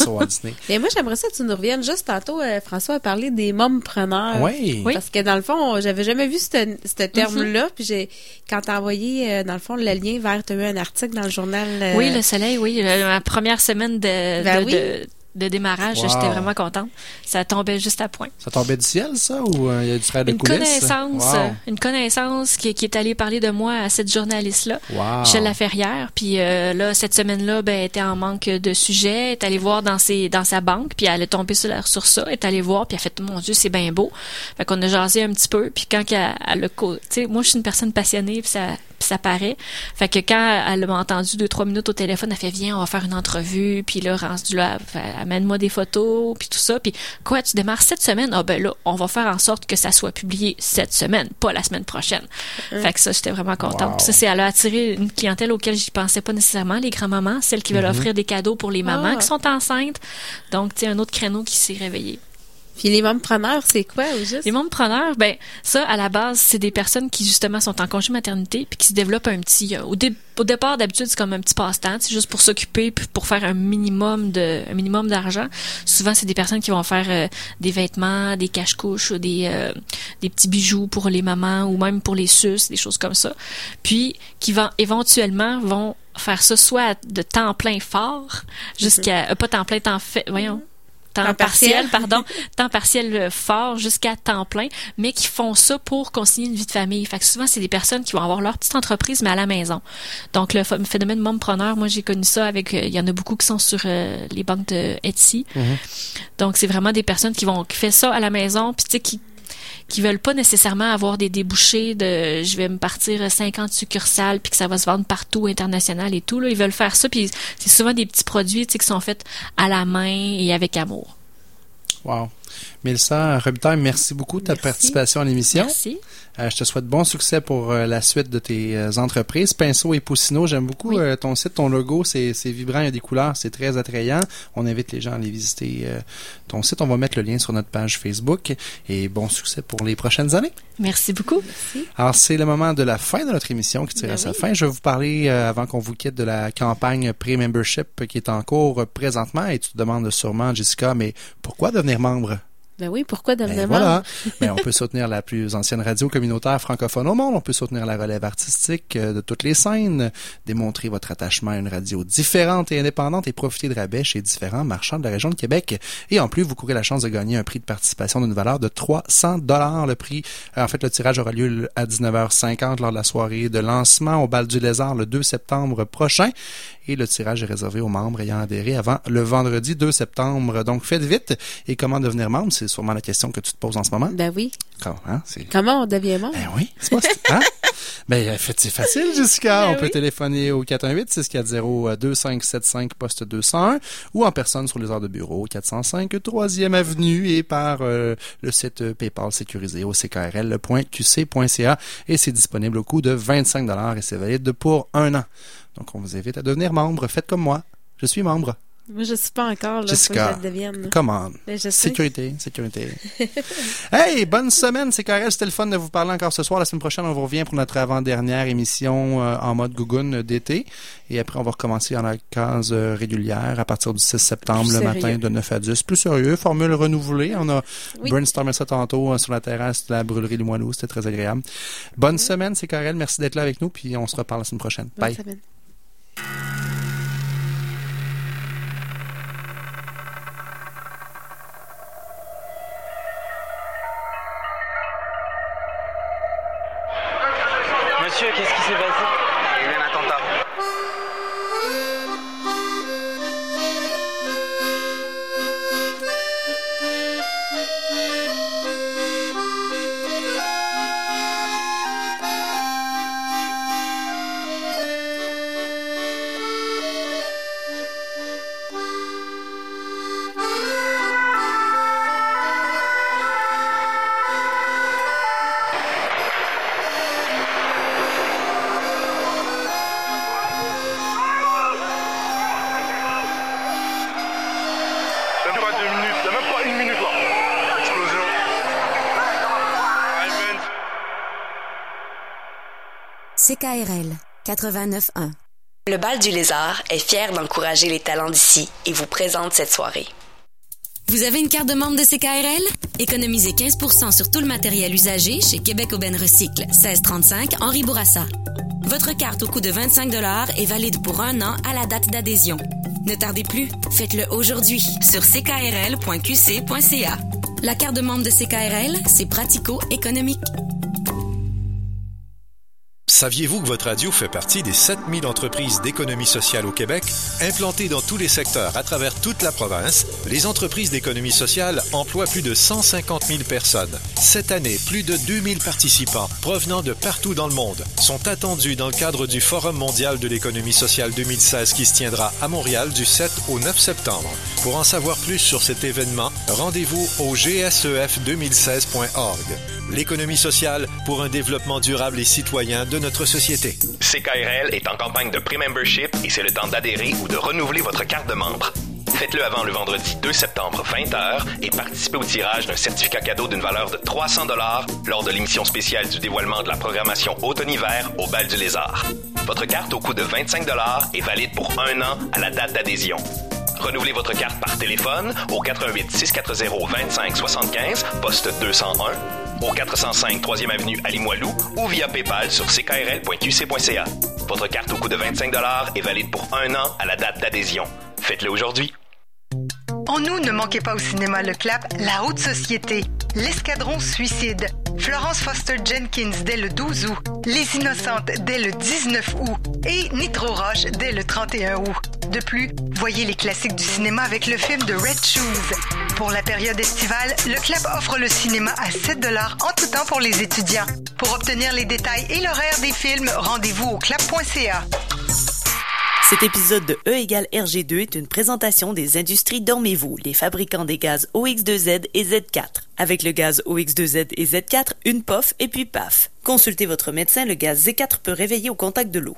Sur Walt Disney. Mais moi, j'aimerais ça que tu nous reviennes. Juste tantôt, euh, François a parlé des mompreneurs. Oui. Oui. Parce que dans le fond, j'avais jamais vu ce, terme-là. Puis j'ai, quand t'as envoyé, euh, dans le fond, le lien vers, t'as eu un article dans le journal. euh, Oui, le soleil, oui. Ma première semaine de, Ben de, oui. de, de démarrage, Wow. j'étais vraiment contente. Ça tombait juste à point. Ça tombait du ciel, ça, ou euh, il y a du travail de Une coulisses? connaissance, Wow. euh, une connaissance qui, qui est allée parler de moi à cette journaliste-là. Wow. Michel Laferrière. Puis euh, là, cette semaine-là, ben, elle était en manque de sujets. Elle est allée voir dans ses dans sa banque, puis elle est tombée sur, sur ça. Elle est allée voir, puis elle a fait mon Dieu, c'est bien beau. Fait qu'on a jasé un petit peu. Puis quand elle, elle a tu sais, moi je suis une personne passionnée, puis ça ça paraît. Fait que quand elle m'a entendu deux trois minutes au téléphone, elle fait viens, on va faire une entrevue. Puis là, rendu là, amène-moi des photos, puis tout ça. Puis quoi, tu démarres cette semaine? Ah ben là, on va faire en sorte que ça soit publié cette semaine, pas la semaine prochaine. Fait que ça, j'étais vraiment contente. Wow. Puis ça, c'est elle a attiré une clientèle auquel j'y pensais pas nécessairement, les grands-mamans, celles qui veulent offrir des cadeaux pour les mamans Ah. qui sont enceintes. Donc, tu sais, un autre créneau qui s'est réveillé. Puis les mompreneurs, c'est quoi, au juste? Les mompreneurs, ben ça, à la base, c'est des personnes qui justement sont en congé maternité puis qui se développent un petit. euh, au, dé- au départ, d'habitude, c'est comme un petit passe-temps, c'est juste pour s'occuper puis pour faire un minimum de un minimum d'argent. Souvent, c'est des personnes qui vont faire euh, des vêtements, des cache-couches, des euh, des petits bijoux pour les mamans ou même pour les sus, des choses comme ça. Puis qui vont éventuellement vont faire ça soit de temps plein fort jusqu'à euh, pas temps plein temps fait voyons temps, Temps partiel. partiel, pardon, temps partiel euh, fort jusqu'à temps plein, mais qui font ça pour concilier une vie de famille. Fait que souvent, c'est des personnes qui vont avoir leur petite entreprise, mais à la maison. Donc, le ph- phénomène mompreneur, moi, j'ai connu ça avec, euh, il y en a beaucoup qui sont sur euh, les banques de Etsy. Donc, c'est vraiment des personnes qui vont, qui fait ça à la maison, puis tu sais, qui qui veulent pas nécessairement avoir des débouchés de je vais me partir 50 succursales puis que ça va se vendre partout international et tout là ils veulent faire ça puis c'est souvent des petits produits qui sont faits à la main et avec amour Wow. Mélissa Robitaille, merci beaucoup de ta Merci. participation à l'émission. merci Euh, je te souhaite bon succès pour euh, la suite de tes euh, entreprises. Pinceau et Poussineau, j'aime beaucoup Oui. euh, ton site, ton logo, c'est vibrant, il y a des couleurs, c'est très attrayant. On invite les gens à aller visiter euh, ton site. On va mettre le lien sur notre page Facebook. Et bon succès pour les prochaines années. merci beaucoup Alors, c'est le moment de la fin de notre émission qui tire Ben à sa oui. fin. Je vais vous parler, euh, avant qu'on vous quitte, de la campagne Pré-Membership qui est en cours présentement. Et tu te demandes sûrement, Jessica, mais pourquoi devenir membre? Ben oui, pourquoi Ben devenir voilà. membre? Ben, on peut soutenir la plus ancienne radio communautaire francophone au monde. On peut soutenir la relève artistique euh, de toutes les scènes, démontrer votre attachement à une radio différente et indépendante et profiter de rabais chez différents marchands de la région de Québec. Et en plus, vous courez la chance de gagner un prix de participation d'une valeur de 300 dollars. Le prix, euh, en fait, le tirage aura lieu à 19h50 lors de la soirée de lancement au bal du Lézard le 2 septembre prochain. Et le tirage est réservé aux membres ayant adhéré avant le vendredi 2 septembre. Donc, faites vite. Et comment devenir membre? C'est sûrement la question que tu te poses en ce moment. Ben oui. Comment, hein? Comment on devient membre? Ben oui, c'est pas hein? Ben, euh, fait- c'est facile, Jessica. Ben On peut téléphoner au 418-640-2575 poste 201 ou en personne sur les heures de bureau 405 3e avenue et par euh, le site euh, PayPal sécurisé au ckrl.qc.ca et c'est disponible au coût de 25 et c'est valide pour un an. Donc, on vous invite à devenir membre. Faites comme moi. Je suis membre. Moi, je suis pas encore, là. Jessica. Que je le devienne. Come on. Ben. Sécurité, sécurité. hey, bonne semaine, c'est Karel. C'était le fun de vous parler encore ce soir. La semaine prochaine, on vous revient pour notre avant-dernière émission euh, en mode Gougoune d'été. Et après, on va recommencer en la case euh, régulière à partir du 6 septembre, Plus le sérieux. matin de 9 à 10. Plus sérieux, formule renouvelée. On a Oui. brainstormé ça tantôt euh, sur la terrasse de la brûlerie Limoilou. C'était très agréable. Bonne semaine, c'est Karel. Merci d'être là avec nous. Puis on se reparle la semaine prochaine. Bonne Bye. semaine. 89.1. Le Bal du Lézard est fier d'encourager les talents d'ici et vous présente cette soirée. Vous avez une carte de membre de CKRL? Économisez 15% sur tout le matériel usagé chez Québec Aubin Recycle, 1635 Henri Bourassa. Votre carte au coût de 25 est valide pour un an à la date d'adhésion. Ne tardez plus, faites-le aujourd'hui sur ckrl.qc.ca. La carte de membre de CKRL, c'est pratico-économique. Saviez-vous que votre radio fait partie des 7000 entreprises d'économie sociale au Québec? Implantées dans tous les secteurs à travers toute la province, les entreprises d'économie sociale emploient plus de 150 000 personnes. Cette année, plus de 2000 participants provenant de partout dans le monde sont attendus dans le cadre du Forum mondial de l'économie sociale 2016 qui se tiendra à Montréal du 7 au 9 septembre. Pour en savoir plus sur cet événement, rendez-vous au E gsef2016.org. L'économie sociale pour un développement durable et citoyen de notre société. CKRL est en campagne de pré-membership et c'est le temps d'adhérer ou de renouveler votre carte de membre. Faites-le avant le vendredi 2 septembre 20h et participez au tirage d'un certificat cadeau d'une valeur de 300 dollars lors de l'émission spéciale du dévoilement de la programmation automne-hiver au Bal du Lézard. Votre carte au coût de 25 dollars est valide pour un an à la date d'adhésion. Renouvelez votre carte par téléphone au 88 640 25 75 poste 201 au 405 3e avenue à ou via PayPal sur ckrl.qc.ca. Votre carte au coût de 25 est valide pour un an à la date d'adhésion. Faites-le aujourd'hui. En nous, ne manquez pas au cinéma Le Clap La Haute Société, L'Escadron Suicide, Florence Foster Jenkins dès le 12 août, Les Innocentes dès le 19 août et Nitro Roche dès le 31 août. De plus, voyez les classiques du cinéma avec le film de Red Shoes. Pour la période estivale, le club offre le cinéma à 7 en tout temps pour les étudiants. Pour obtenir les détails et l'horaire des films, rendez-vous au club.ca. Cet épisode de E égale RG2 est une présentation des industries Dormez-vous, les fabricants des gaz OX2Z et Z4. Avec le gaz OX2Z et Z4, une pof et puis paf. Consultez votre médecin, le gaz Z4 peut réveiller au contact de l'eau.